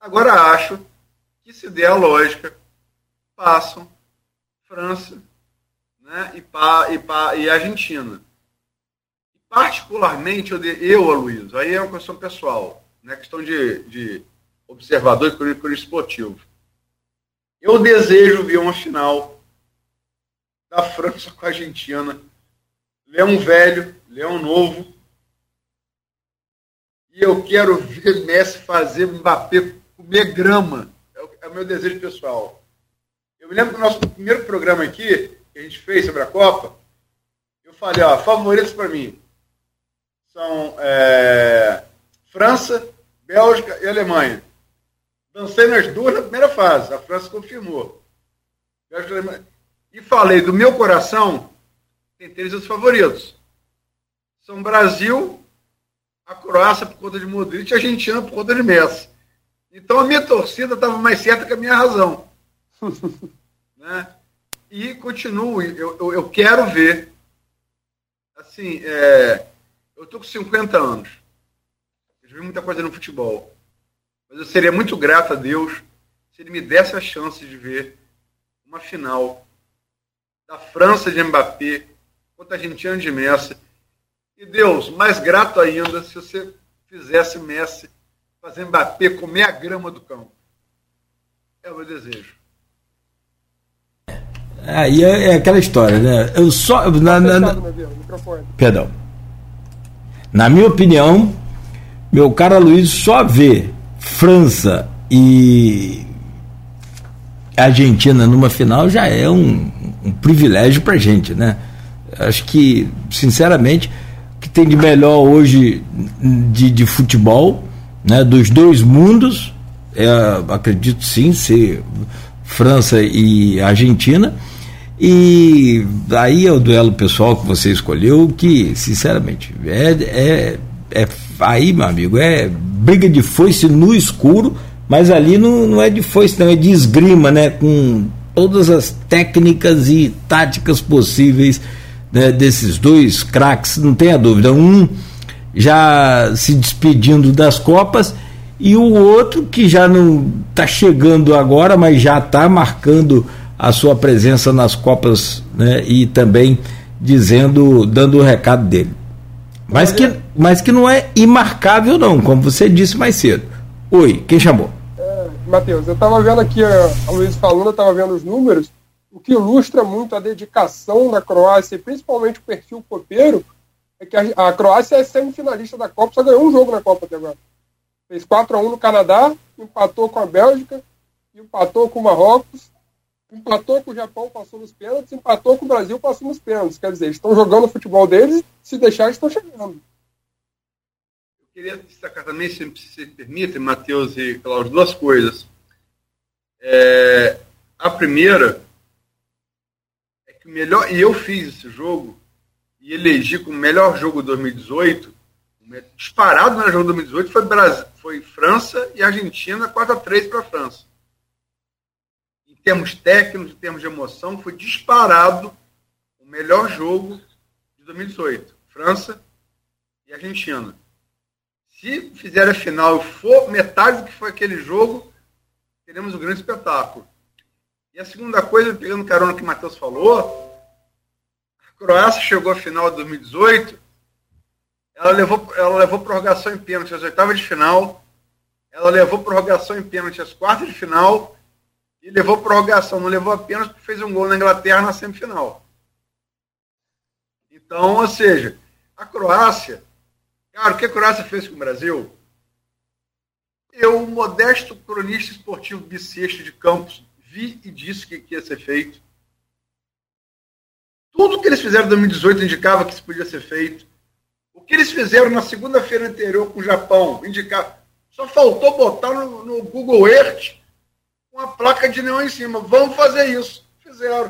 Agora, acho que, se der a lógica, passam França né, e, pa, e, pa, e Argentina. Particularmente, eu, eu Aloysio, aí é uma questão pessoal, né, questão de, de observador e cronista esportivo. Eu desejo ver uma final da França com a Argentina. Leão velho, Leão novo. E eu quero ver Messi fazer Mbappé comer grama. É o, é meu desejo pessoal. Eu me lembro do nosso primeiro programa aqui, que a gente fez sobre a Copa, eu falei, ó, favoritos para mim são é, França, Bélgica e Alemanha. Dancei nas duas na primeira fase, a França confirmou. Bélgica, e falei, do meu coração, tem três os favoritos. São Brasil, a Croácia por conta de Modric e a Argentina por conta de Messi. Então a minha torcida estava mais certa que a minha razão. né? E continuo, eu, eu, eu, quero ver. Assim, é, eu estou com 50 anos. Eu já vi muita coisa no futebol. Mas eu seria muito grato a Deus se ele me desse a chance de ver uma final da França de Mbappé contra a Argentina de Messi. E Deus, mais grato ainda se você fizesse Messi fazer Mbappé comer a grama do campo. É o meu desejo. Aí é, é, aquela história, né? Eu só. Na, na, na... Perdão. Na minha opinião, meu caro Luiz só vê França e Argentina numa final já é um, um privilégio pra gente, né? Acho que, sinceramente, o que tem de melhor hoje de, de futebol, né, dos dois mundos, é, acredito sim, ser França e Argentina. E aí é o duelo pessoal que você escolheu, que, sinceramente, é, é, é aí, meu amigo, é briga de foice no escuro, mas ali não, não é de foice, não, é de esgrima, né? Com todas as técnicas e táticas possíveis né, desses dois craques, não tenha dúvida. Um já se despedindo das Copas e o outro que já não está chegando agora, mas já está marcando a sua presença nas Copas né, e também dizendo, dando o recado dele. Mas que, mas que não é imarcável, não, como você disse mais cedo. Oi, quem chamou? É, Matheus, eu estava vendo aqui a Luiz falando, eu estava vendo os números, o que ilustra muito a dedicação da Croácia e principalmente o perfil copeiro é que a, a Croácia é semifinalista da Copa, só ganhou um jogo na Copa até agora. Fez 4 a 1 no Canadá, empatou com a Bélgica, empatou com o Marrocos, empatou com o Japão, passou nos pênaltis, empatou com o Brasil, passou nos pênaltis. Quer dizer, estão jogando o futebol deles, se deixar, estão chegando. Eu queria destacar também, se se permite, Matheus e Cláudio, duas coisas. É, a primeira é que o melhor, e eu fiz esse jogo, e elegi como melhor jogo de 2018, disparado no jogo de 2018 foi, Brasil, foi França e Argentina, 4 a 3 para a França termos técnicos, em termos de emoção, foi disparado o melhor jogo de 2018. França e Argentina. Se fizer a final e for metade do que foi aquele jogo, teremos um grande espetáculo. E a segunda coisa, pegando carona que o Matheus falou, a Croácia chegou à final de 2018, ela levou, ela levou prorrogação em pênalti às oitavas de final, ela levou prorrogação em pênalti às quartas de final e levou prorrogação, não levou apenas porque fez um gol na Inglaterra na semifinal. Então, ou seja, a Croácia, cara, o que a Croácia fez com o Brasil? Eu, modesto cronista esportivo bissexto de Campos, vi e disse que, que ia ser feito. Tudo que eles fizeram em 2018 indicava que isso podia ser feito. O que eles fizeram na segunda-feira anterior com o Japão indicava. Só faltou botar no, no Google Earth uma placa de neon em cima. Vamos fazer isso. Fizeram.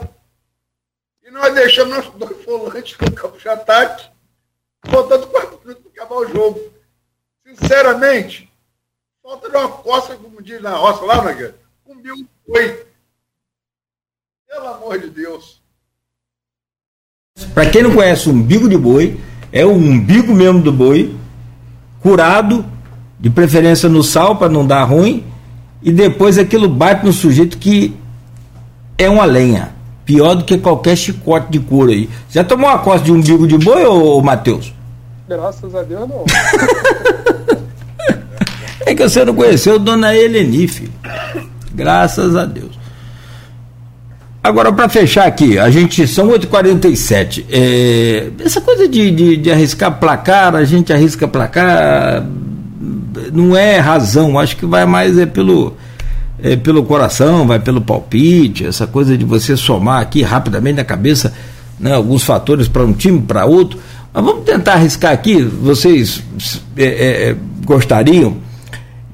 E nós deixamos nossos dois volantes no campo de ataque, faltando quatro minutos para acabar o jogo. Sinceramente, falta de uma coça, como diz na roça lá, Magueira, com um bico foi. Pelo amor de Deus. Para quem não conhece o umbigo de boi, é o umbigo mesmo do boi, curado, de preferência no sal para não dar ruim, e depois aquilo bate no sujeito que é uma lenha. Pior do que qualquer chicote de couro aí. Já tomou uma costa de umbigo de boi, ô, ô Matheus? Graças a Deus, não. é que você não conheceu Dona Helenife. Graças a Deus. Agora, para fechar aqui, a gente são 8h47. É, essa coisa de, de, de, arriscar placar, a gente arrisca placar, não é razão, acho que vai mais é pelo, é pelo coração, vai pelo palpite, essa coisa de você somar aqui rapidamente na cabeça né, alguns fatores para um time, para outro. Mas vamos tentar arriscar aqui. Vocês é, é, gostariam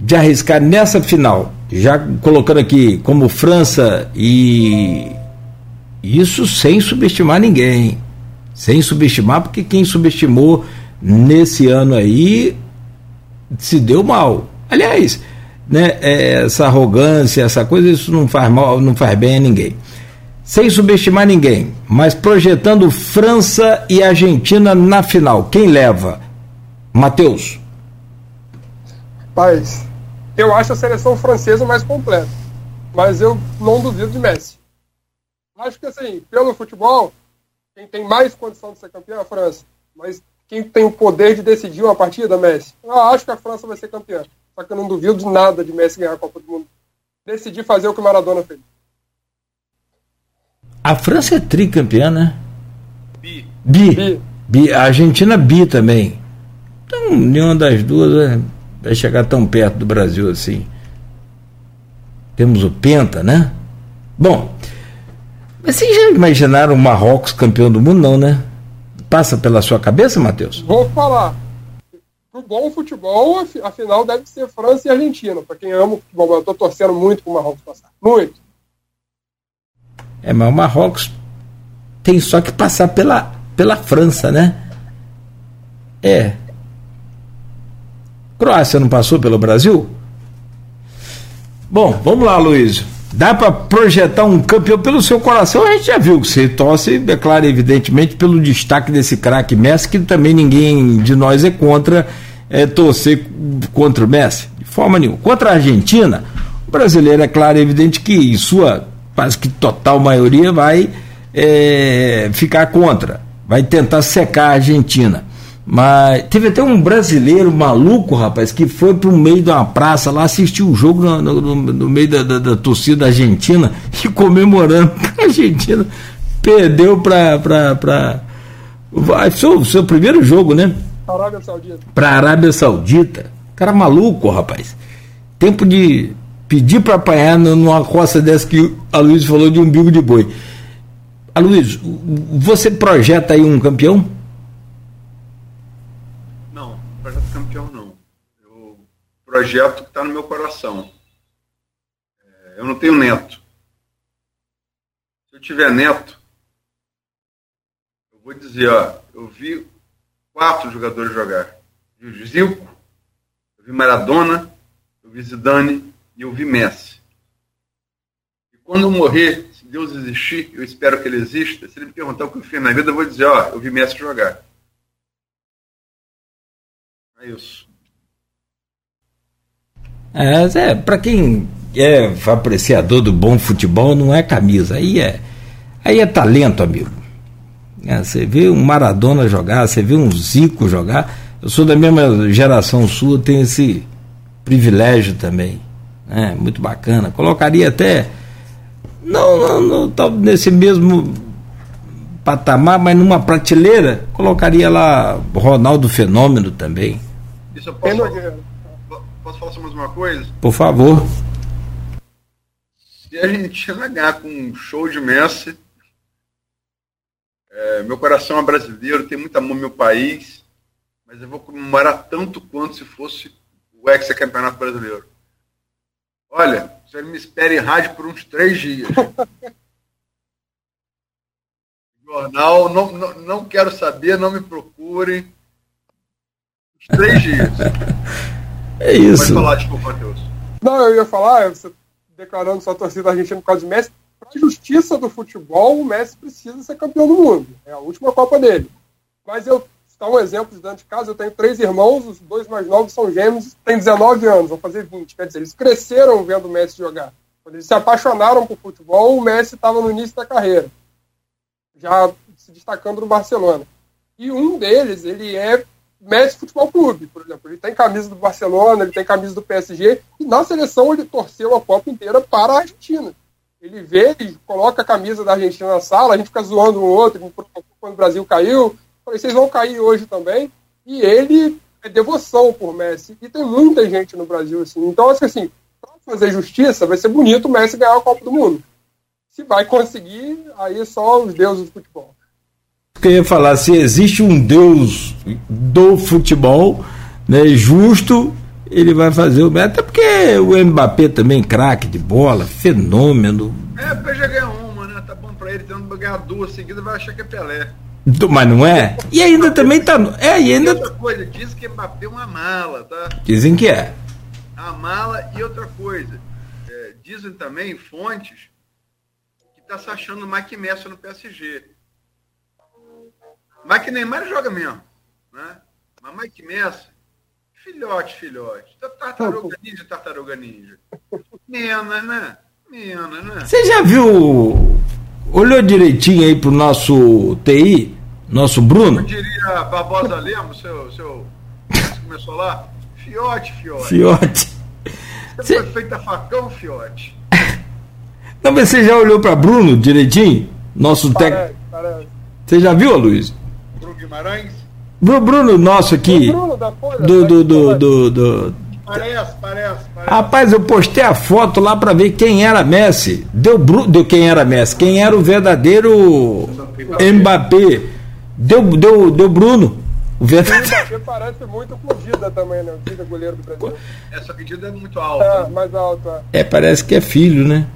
de arriscar nessa final, já colocando aqui como França e isso sem subestimar ninguém. Sem subestimar, porque quem subestimou nesse ano aí se deu mal. Aliás, né, é, essa arrogância, essa coisa, isso não faz mal, não faz bem a ninguém. Sem subestimar ninguém, mas projetando França e Argentina na final. Quem leva? Matheus. Paz, eu acho a seleção francesa mais completa. Mas eu não duvido de Messi. Acho que assim, pelo futebol, quem tem mais condição de ser campeão é a França. Mas quem tem o poder de decidir uma partida, Messi. Eu acho que a França vai ser campeã. Só que eu não duvido de nada de Messi ganhar a Copa do Mundo. Decidir fazer o que o Maradona fez. A França é tricampeã, né? Bi. Bi. bi. bi. A Argentina bi também. Então, nenhuma das duas vai chegar tão perto do Brasil assim. Temos o Penta, né? Bom, mas vocês já imaginaram o Marrocos campeão do mundo, não, né? Passa pela sua cabeça, Matheus? Vou falar. Pro bom futebol, a final deve ser França e Argentina. Para quem ama o futebol, eu tô torcendo muito pro Marrocos passar. Muito. É, mas o Marrocos tem só que passar pela, pela França, né? É. Croácia não passou pelo Brasil? Bom, vamos lá, Luiz. Dá para projetar um campeão pelo seu coração? A gente já viu que você torce, é claro, evidentemente, pelo destaque desse craque Messi, que também ninguém de nós é contra é, torcer contra o Messi, de forma nenhuma. Contra a Argentina, o brasileiro, é claro, é evidente que em sua quase que total maioria vai é, ficar contra, vai tentar secar a Argentina. Mas teve até um brasileiro maluco, rapaz, que foi para o meio de uma praça lá assistir o um jogo no, no, no, meio da, da, da, torcida argentina e comemorando. A Argentina perdeu para. Foi o seu primeiro jogo, né? Arábia Saudita. Para Arábia Saudita. Cara maluco, rapaz. Tempo de pedir para apanhar numa costa dessa que a Luiz falou de umbigo de boi. A Luiz, você projeta aí um campeão? Projeto que está no meu coração. É, eu não tenho neto. Se eu tiver neto, eu vou dizer, ó, eu vi quatro jogadores jogar. Eu vi Zico, eu vi Maradona, eu vi Zidane e eu vi Messi. E quando eu morrer, se Deus existir, eu espero que ele exista, se ele me perguntar o que eu fiz na vida, eu vou dizer, ó, eu vi Messi jogar. É isso. É, é para quem é apreciador do bom futebol, não é camisa, aí é, aí é talento, amigo. É, você vê um Maradona jogar, você vê um Zico jogar. Eu sou da mesma geração sua, tenho esse privilégio também. É, muito bacana. Colocaria até. Não, não, não nesse mesmo patamar, mas numa prateleira, colocaria lá Ronaldo Fenômeno também. Isso eu posso, posso falar mais uma coisa? Por favor. Se a Argentina ganhar com um show de Messi, é, meu coração é brasileiro, tem muito amor no meu país, mas eu vou comemorar tanto quanto se fosse o ex-campeonato brasileiro. Olha, você me espere em rádio por uns três dias. Jornal, não, não, não quero saber, não me procurem. Uns três dias. É isso. Pode falar, desculpa, Matheus. Não, eu ia falar, você declarando sua torcida argentina por causa de Messi, para a justiça do futebol, o Messi precisa ser campeão do mundo. É a última Copa dele. Mas eu Está um exemplo de dentro de casa. Eu tenho três irmãos, os dois mais novos são gêmeos, têm 19 anos, vão fazer 20. Quer dizer, eles cresceram vendo o Messi jogar. Quando eles se apaixonaram por futebol, o Messi estava no início da carreira, já se destacando no Barcelona. E um deles, ele é Messi Futebol Clube, por exemplo. Ele tem camisa do Barcelona, ele tem camisa do PSG, e na seleção ele torceu a Copa inteira para a Argentina. Ele vê, ele coloca a camisa da Argentina na sala, a gente fica zoando um outro, quando o Brasil caiu, Falei, vocês vão cair hoje também. E ele é devoção por Messi. E tem muita gente no Brasil assim. Então, acho que assim, para fazer justiça, vai ser bonito o Messi ganhar a Copa do Mundo. Se vai conseguir, aí só os deuses do futebol. Eu ia falar, se existe um deus do futebol né, justo, ele vai fazer o. Até porque o Mbappé também, craque de bola, fenômeno. É, já ganhou uma, né? Tá bom pra ele, tendo ganhar duas seguidas, vai achar que é Pelé. Mas não é? E ainda também tá. É, e ainda. outra coisa, diz que Mbappé é uma mala, tá? Dizem que é. A mala e outra coisa. É, dizem também fontes que tá se achando o Mike Messi no PSG. Mike Neymar joga mesmo, né? Mas Mike Messi, filhote, filhote. Tartaruga ninja, tartaruga ninja. Menos, né? Menos, né? Você já viu olhou direitinho aí pro nosso TI, nosso Bruno? Como diria Barbosa Lemos, seu, seu. começou lá? Fiote, fiote. Fiote. Você foi feita facão, fiote. Não, mas você já olhou para Bruno direitinho? Nosso técnico. Você já viu, Luiz? Bruno Guimarães? Bruno, nosso aqui. Bruno da Folha, do, do, do, do, do, Parece, parece, parece. Rapaz, eu postei a foto lá para ver quem era Messi. Deu, deu quem era Messi, quem era o verdadeiro Mbappé. Deu, deu, deu Bruno. O verdadeiro. Mbappé parece muito com o Dida também, né? O Dida goleiro do Brasil. Essa medida é muito alta. É, mais alta. É, parece que é filho, né?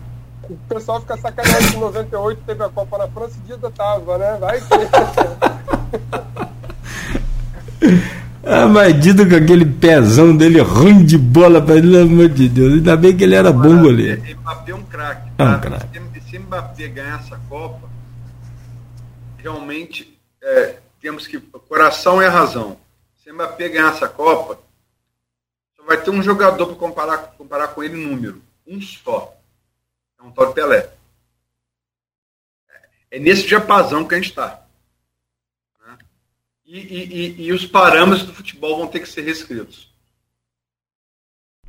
O pessoal fica sacaneando que em 98 teve a Copa na França e Dida tava, né? Vai que. Ah, mas Dido com aquele pezão dele ruim de bola, pelo amor de Deus. Ainda bem que ele era bom goleiro. Mbappé é um craque. Tá? É um craque. Se, se Mbappé ganhar essa Copa, realmente é, temos que. O coração é a razão. Se Mbappé ganhar essa Copa, só vai ter um jogador para comparar, comparar com ele número. Um só. É um tal de Pelé. É nesse diapasão que a gente está. E, e, e, os parâmetros do futebol vão ter que ser reescritos.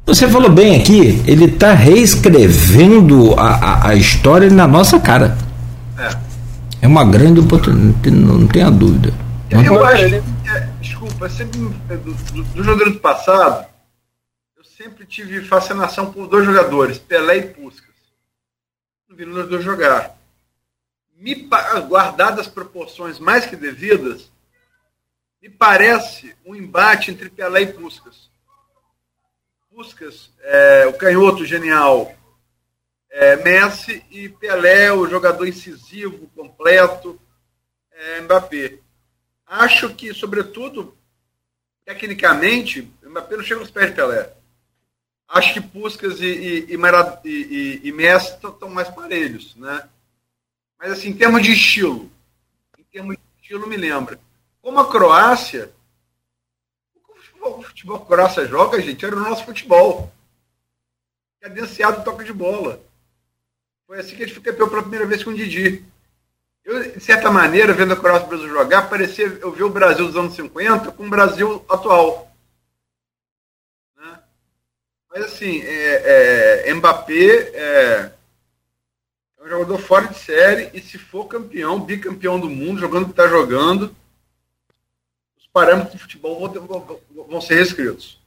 Você falou bem aqui, ele está reescrevendo a, a, a, história na nossa cara. É. É uma grande oportunidade, não, não tenha dúvida. Eu, eu acho, é, desculpa, sempre, é, do, do, do jogador do passado, eu sempre tive fascinação por dois jogadores, Pelé e Puskas. Os dois jogar. Me, guardadas as proporções mais que devidas, me parece um embate entre Pelé e Puskas. Puskas, é, o canhoto genial, é, Messi e Pelé, o jogador incisivo, completo, é, Mbappé. Acho que, sobretudo, tecnicamente, Mbappé não chega aos pés de Pelé. Acho que Puskas e, e, e, e, Messi estão mais parelhos, né? Mas assim, em termos de estilo, em termos de estilo me lembra. Como a Croácia, o futebol que o Coraça joga, gente, era o nosso futebol. Cadenciado toca de bola. Foi assim que a gente foi campeão pela primeira vez com o Didi. Eu, de certa maneira, vendo a Croácia Brasil jogar, parecia eu ver o Brasil dos anos 50 com o Brasil atual. Mas assim, é, é, Mbappé é, é, um jogador fora de série e se for campeão, bicampeão do mundo, jogando o que está jogando, os parâmetros de futebol vão, vão, vão ser reescritos.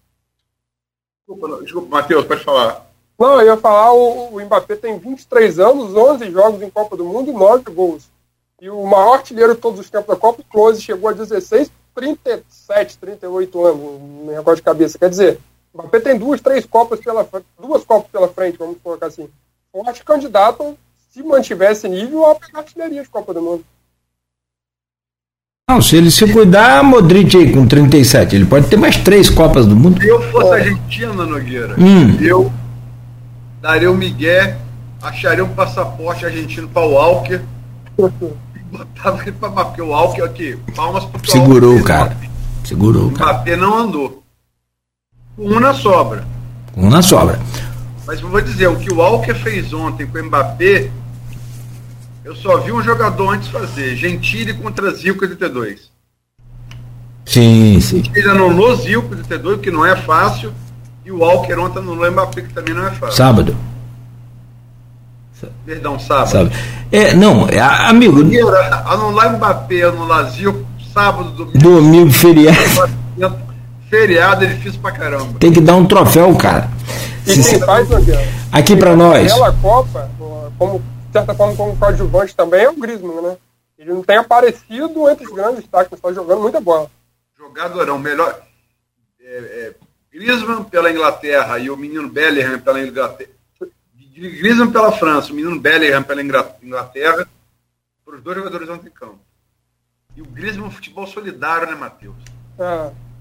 Desculpa, desculpa Matheus, pode falar. Não, eu ia falar, o, o Mbappé tem 23 anos, 11 jogos em Copa do Mundo e 9 gols. E o maior artilheiro de todos os tempos da Copa, o Close, chegou a 16, 37, 38 anos, no negócio de cabeça. Quer dizer, Mbappé tem duas, três Copas pela duas Copas pela frente, vamos colocar assim. Forte candidato, se mantivesse nível, a pegar artilharia de Copa do Mundo. Não, se ele se cuidar, Modric aí com 37, ele pode ter mais três Copas do Mundo. Se eu fosse argentina, Nogueira, hum. eu daria o Miguel, acharia um passaporte argentino para o Walker, botava ele para porque o Walker aqui, palmas pro Segurou o cara. Segurou o cara. Mbappé não andou. Um na sobra. Um na sobra. Mas vou dizer, o que o Walker fez ontem com o Mbappé, eu só vi um jogador antes fazer. Gentili contra Zico 82. Sim, sim. Ele anulou Zico 82, que não é fácil. E o Walker ontem anulou Mbappé, que também não é fácil. Sábado. Perdão, sábado. sábado. É, não, é, amigo. Anular Mbappé, anular Zico, sábado, domingo. Domingo, feriado. Feriado é difícil pra caramba. Tem que dar um troféu, cara. E quem faz, Aqui pra nós. Aquela Copa, como, de certa forma, como coadjuvante também, é o Griezmann, né? Ele não tem aparecido entre os grandes destaques, está jogando muita bola. Jogadorão, melhor. É, é, Griezmann pela Inglaterra e o menino Bellingham pela Inglaterra. Griezmann pela França, o menino Bellingham pela Inglaterra. Para os dois jogadores ontem em campo. E o Griezmann futebol solidário, né, Matheus? É.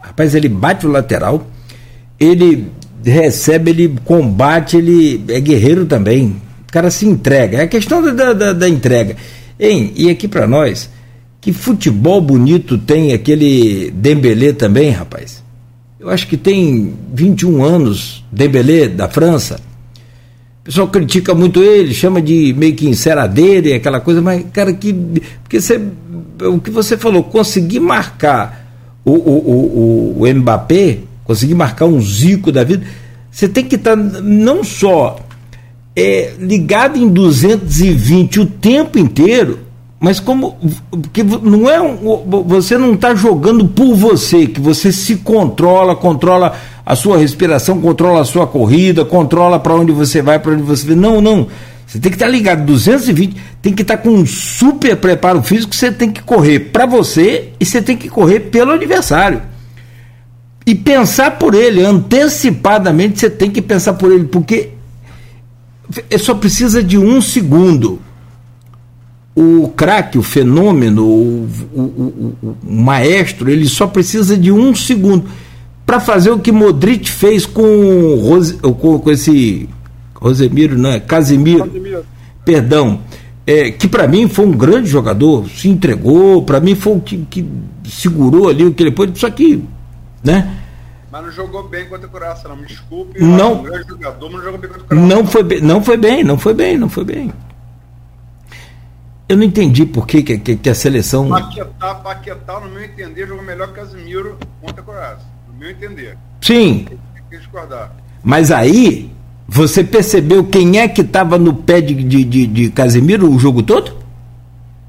Rapaz, ele bate o lateral, ele recebe, ele combate, ele é guerreiro também. O cara se entrega. É a questão da, da, da entrega. Hein? E aqui para nós, que futebol bonito tem aquele Dembélé também, rapaz eu acho que tem 21 anos, Dembélé, da França. O pessoal critica muito ele, chama de meio que enceradeira e aquela coisa, mas, cara, que. Porque você, o que você falou, conseguir marcar o, o, o, o Mbappé, conseguir marcar um Zico da vida, você tem que estar tá não só é, ligado em 220 o tempo inteiro, mas como que não é um, você não está jogando por você, que você se controla, controla a sua respiração, controla a sua corrida, controla para onde você vai, para onde você. Não, não. Você tem que estar tá ligado 220, tem que estar tá com um super preparo físico, você tem que correr para você e você tem que correr pelo adversário. E pensar por ele, antecipadamente você tem que pensar por ele, porque só precisa de um segundo o craque, o fenômeno, o, o, o, o, maestro, ele só precisa de um segundo para fazer o que Modric fez com, com, com esse Rosemiro, não é? Casimiro. Casimiro. Perdão. É, que para mim foi um grande jogador, se entregou, para mim foi o que, que, segurou ali o que ele pôde, só que, né? Mas não jogou bem contra o Coração, não me desculpe. Não, um grande jogador, mas não jogou bem contra o Coração. Não foi bem, não foi bem, não foi bem, não foi bem. Eu não entendi por que, que, que a seleção. Paquetá, Paquetá, no meu entender, jogou melhor que Casimiro contra a Croácia. No meu entender. Sim. Tem que discordar. Mas aí, você percebeu quem é que estava no pé de, de, de, de, Casimiro o jogo todo?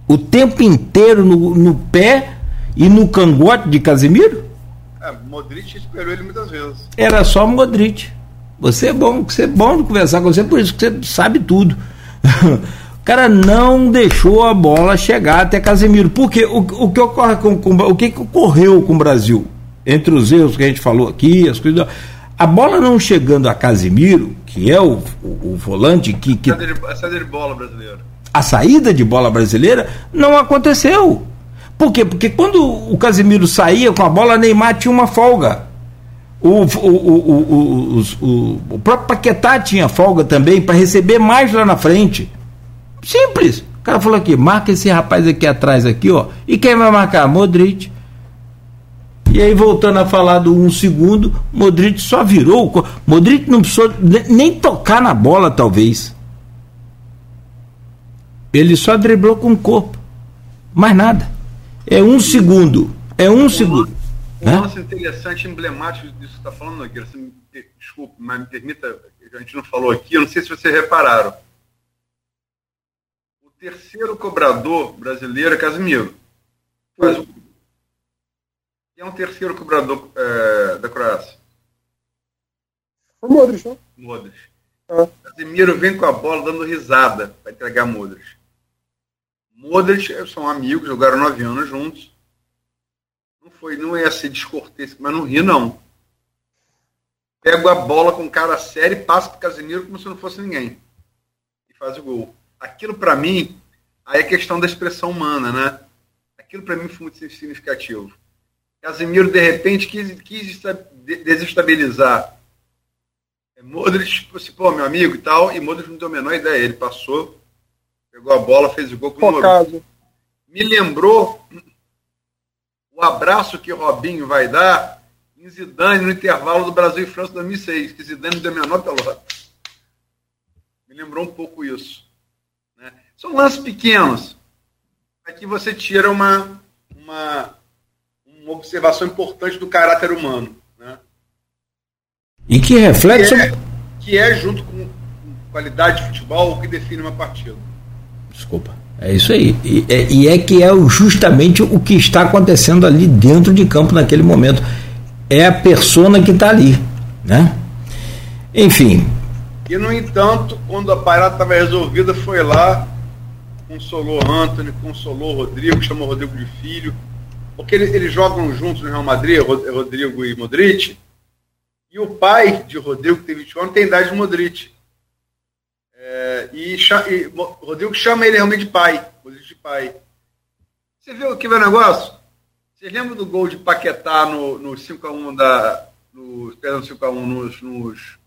O tempo inteiro no, no pé e no cangote de Casimiro? É, Modric esperou ele muitas vezes. Era só Modric. Você é bom, você é bom de conversar com você, por isso que você sabe tudo. cara não deixou a bola chegar até Casemiro. Porque o, o que ocorre com, com, o que, que ocorreu com o Brasil? Entre os erros que a gente falou aqui, as coisas. A bola não chegando a Casemiro, que é o, o, o volante que. que a saída de bola brasileira. A saída de bola brasileira não aconteceu. Por quê? Porque quando o Casemiro saía com a bola, Neymar tinha uma folga. O, o, o, o, o próprio Paquetá tinha folga também para receber mais lá na frente. Simples. O cara falou aqui, marca esse rapaz aqui atrás aqui, ó. E quem vai marcar? Modric. E aí, voltando a falar do um segundo, Modric só virou. Modric não precisou nem tocar na bola, talvez. Ele só driblou com o corpo. Mais nada. É um segundo. É um, um segundo. Um né? lance interessante, emblemático disso que você está falando, Nogueira. Desculpe, mas me permita, a gente não falou aqui, eu não sei se vocês repararam. O terceiro cobrador brasileiro é Casimiro. Faz o quem é um terceiro cobrador é, da Croácia? O Modric, né? Modric. Ah. Casemiro vem com a bola dando risada para entregar Modric. Modric são amigos, jogaram nove anos juntos. Não foi, não ia ser descortês, mas não ri, não. Pega a bola com cara sério e passa para Casemiro como se não fosse ninguém. E faz o gol. Aquilo para mim, aí é questão da expressão humana, né? Aquilo para mim foi muito significativo Casemiro, de repente, quis, quis desestabilizar é, Modric, tipo pô, meu amigo e tal, e Modric não deu a menor ideia. Ele passou, pegou a bola, fez o gol com o Me lembrou o abraço que Robinho vai dar em Zidane no intervalo do Brasil e França 2006, que Zidane não deu a menor pelota. Me lembrou um pouco isso. Né? São lances pequenos. Aqui você tira uma, uma, uma observação importante do caráter humano. Né? E que reflete. Que é, que é, junto com qualidade de futebol, o que define uma partida. Desculpa. É isso aí. E é, e é que é justamente o que está acontecendo ali dentro de campo naquele momento. É a persona que está ali. Né? Enfim. E, no entanto, quando a parada estava resolvida, foi lá, consolou Anthony, consolou Rodrigo, chamou Rodrigo de filho, porque eles, eles jogam juntos no Real Madrid, Rodrigo e Modric, e o pai de Rodrigo, que tem 21 anos, tem a idade de Modric. É, e, e, Rodrigo chama ele realmente de pai, Modric de pai. Você viu vai o negócio? Você lembra do gol de Paquetá no, no 5x1 da. No, perdão, 5x1 nos. nos,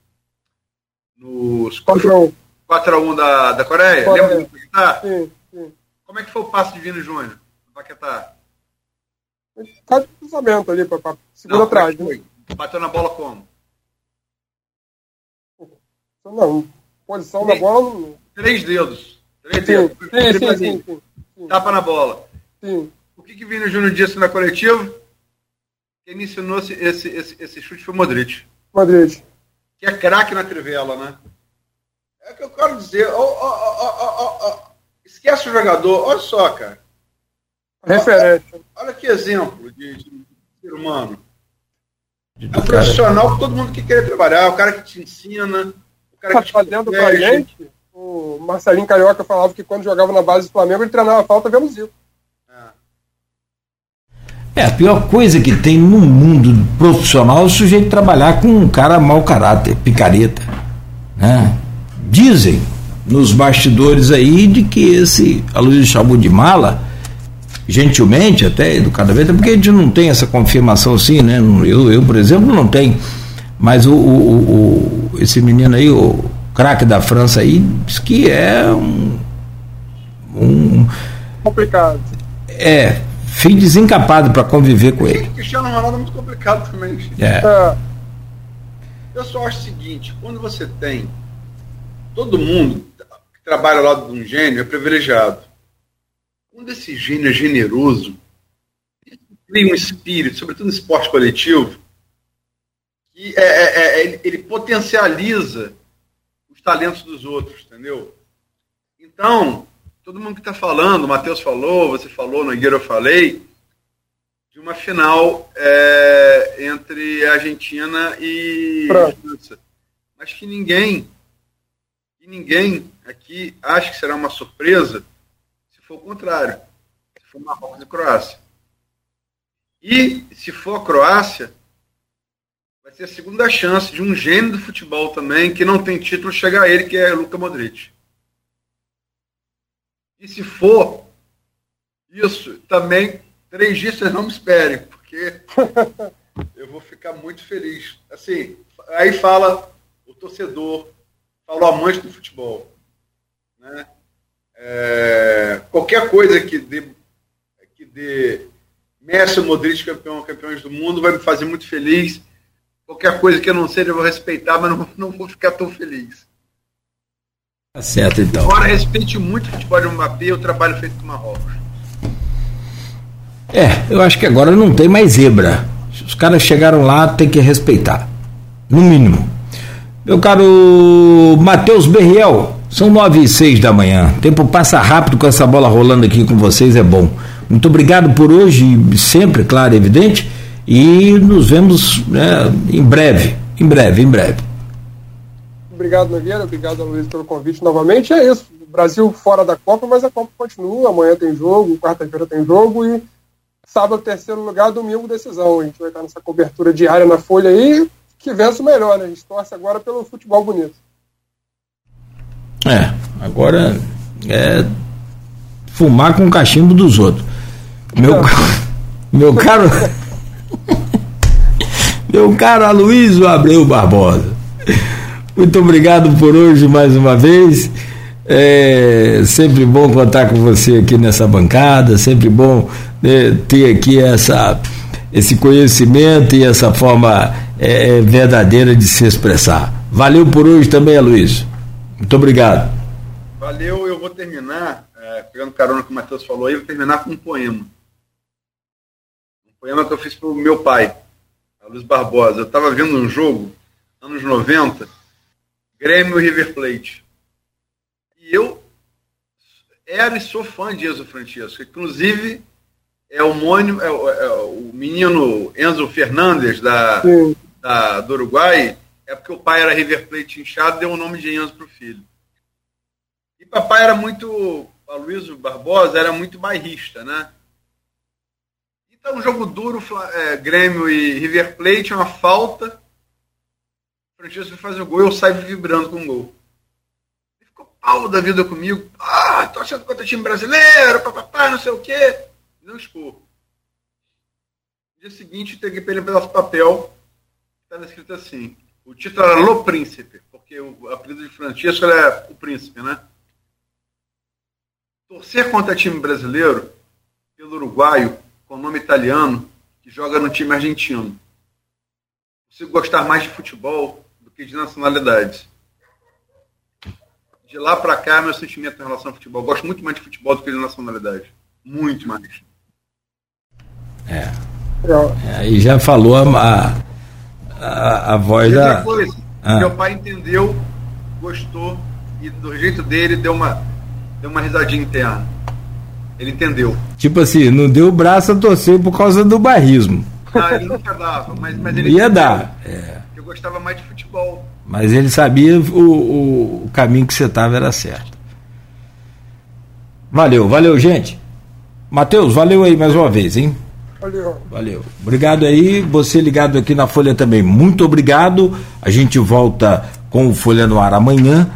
nos 4x1 4x1 da, da Coreia? Coreia? Lembra do Paquetá? Sim, sim. Como é que foi o passe de Vino Júnior? Paquetá? Tá de cruzamento ali, para segunda atrás. Né? Bateu na bola como? Não, posição da bola. Três dedos. Três sim, dedos. Sim, sim, sim, sim, Tapa na bola. Sim. O que, que Vini Júnior disse na coletiva? Quem me ensinou esse, esse, esse, esse chute foi o Modric. Modric. Que é craque na trivela, né? É o que eu quero dizer. Oh, oh, oh, Esquece o jogador. Olha só, cara. Referente. Olha que exemplo de, de ser humano. É um profissional que todo mundo que quer trabalhar, o cara que te ensina, o cara tá que te fazendo pra gente, o Marcelinho Carioca falava que quando jogava na base do Flamengo, ele treinava falta vendo Zico. É, a pior coisa que tem no mundo profissional é o sujeito trabalhar com um cara mau caráter, picareta. Né? Dizem nos bastidores aí de que esse Aloysio Chabu de Mala gentilmente, até educadamente, porque a gente não tem essa confirmação assim, né? Eu, eu por exemplo, não tenho. Mas o, o, o esse menino aí, o craque da França aí, diz que é um, um. Complicado. É, fim desencapado para conviver com ele. Cristiano Ronaldo é muito complicado também. É. é. Eu só acho o seguinte: quando você tem todo mundo que trabalha ao lado de um gênio é privilegiado. Quando esse gênio é generoso, cria um espírito, sobretudo no esporte coletivo, que é, é, é, ele, ele potencializa os talentos dos outros, entendeu? Então, todo mundo que está falando, o Matheus falou, você falou, Nogueira eu falei, de uma final é, entre Argentina e França. Mas que ninguém, que ninguém aqui acha que será uma surpresa for o contrário. Se for Marrocos e Croácia. E se for a Croácia, vai ser a segunda chance de um gênio do futebol também, que não tem título, chegar a ele, que é Luka Modric. E se for isso, também três dias vocês não me esperem, porque eu vou ficar muito feliz. Assim, aí fala o torcedor, fala o amante do futebol. Né? É, qualquer coisa que dê, que dê Messi, Modric, campeão, campeões do mundo, vai me fazer muito feliz. Qualquer coisa que eu não seja, eu vou respeitar, mas não, não vou ficar tão feliz. Tá certo, então. Embora respeite muito o futebol de Mbappé, o trabalho feito com Marrocos. É, eu acho que agora não tem mais zebra. Os caras chegaram lá, tem que respeitar. No mínimo. Meu caro Matheus Berriel, são nove e seis da manhã. O tempo passa rápido com essa bola rolando aqui com vocês, é bom. Muito obrigado por hoje, sempre, claro, evidente. E nos vemos né, em breve. Em breve, em breve. Obrigado, Nogueira. Obrigado, Luiz, pelo convite novamente. É isso. Brasil fora da Copa, mas a Copa continua. Amanhã tem jogo, quarta-feira tem jogo e sábado, terceiro lugar, domingo, decisão. A gente vai estar nessa cobertura diária na Folha aí que vença o melhor, né? A gente torce agora pelo futebol bonito. É, agora é fumar com o cachimbo dos outros. Meu, meu caro. meu caro Aloysio Abreu Barbosa. Muito obrigado por hoje mais uma vez. É sempre bom contar com você aqui nessa bancada, sempre bom né, ter aqui essa, esse conhecimento e essa forma é, é, verdadeira de se expressar. Valeu por hoje também, Luiz. Muito obrigado. Valeu, eu vou terminar, é, pegando carona que o Matheus falou aí, vou terminar com um poema. Um poema que eu fiz para o meu pai, a Luiz Barbosa. Eu estava vendo um jogo, anos 90, Grêmio River Plate. E eu era e sou fã de Enzo Francisco. Inclusive, é o, mônimo, é, o, é o menino Enzo Fernandes, da, Sim da, do Uruguai é porque o pai era River Plate inchado deu o nome de Enzo para o filho. E papai era muito, Aloysio Barbosa era muito bairrista, né? Então, um jogo duro, é, Grêmio e River Plate, uma falta. O Francisco faz o gol e eu saio vibrando com o gol. Ele ficou pau da vida comigo. Ah, tô achando contra time brasileiro, papapá, não sei o quê. Não expor. No dia seguinte, peguei para ele um pedaço de papel estava escrito assim. O título era Lo Príncipe, porque o apelido de Francisco é o príncipe, né? Torcer contra time brasileiro pelo uruguaio com nome italiano que joga no time argentino. Consigo gostar mais de futebol do que de nacionalidades. De lá para cá, meu sentimento em relação ao futebol. gosto muito mais de futebol do que de nacionalidade. Muito mais. É. É, já falou a, a, a voz da. Depois, ah. meu pai entendeu, gostou e do jeito dele deu uma, deu uma risadinha interna. Ele entendeu. Tipo assim, não deu o braço a torcer por causa do barrismo. Ah, ele nunca dava, mas, mas ele ia dar. É. Eu gostava mais de futebol. Mas ele sabia o, o, o caminho que você estava era certo. Valeu, valeu, gente. Matheus, valeu aí mais uma vez, hein? Valeu. Valeu. Obrigado aí. Você ligado aqui na Folha também. Muito obrigado. A gente volta com o Folha no Ar amanhã.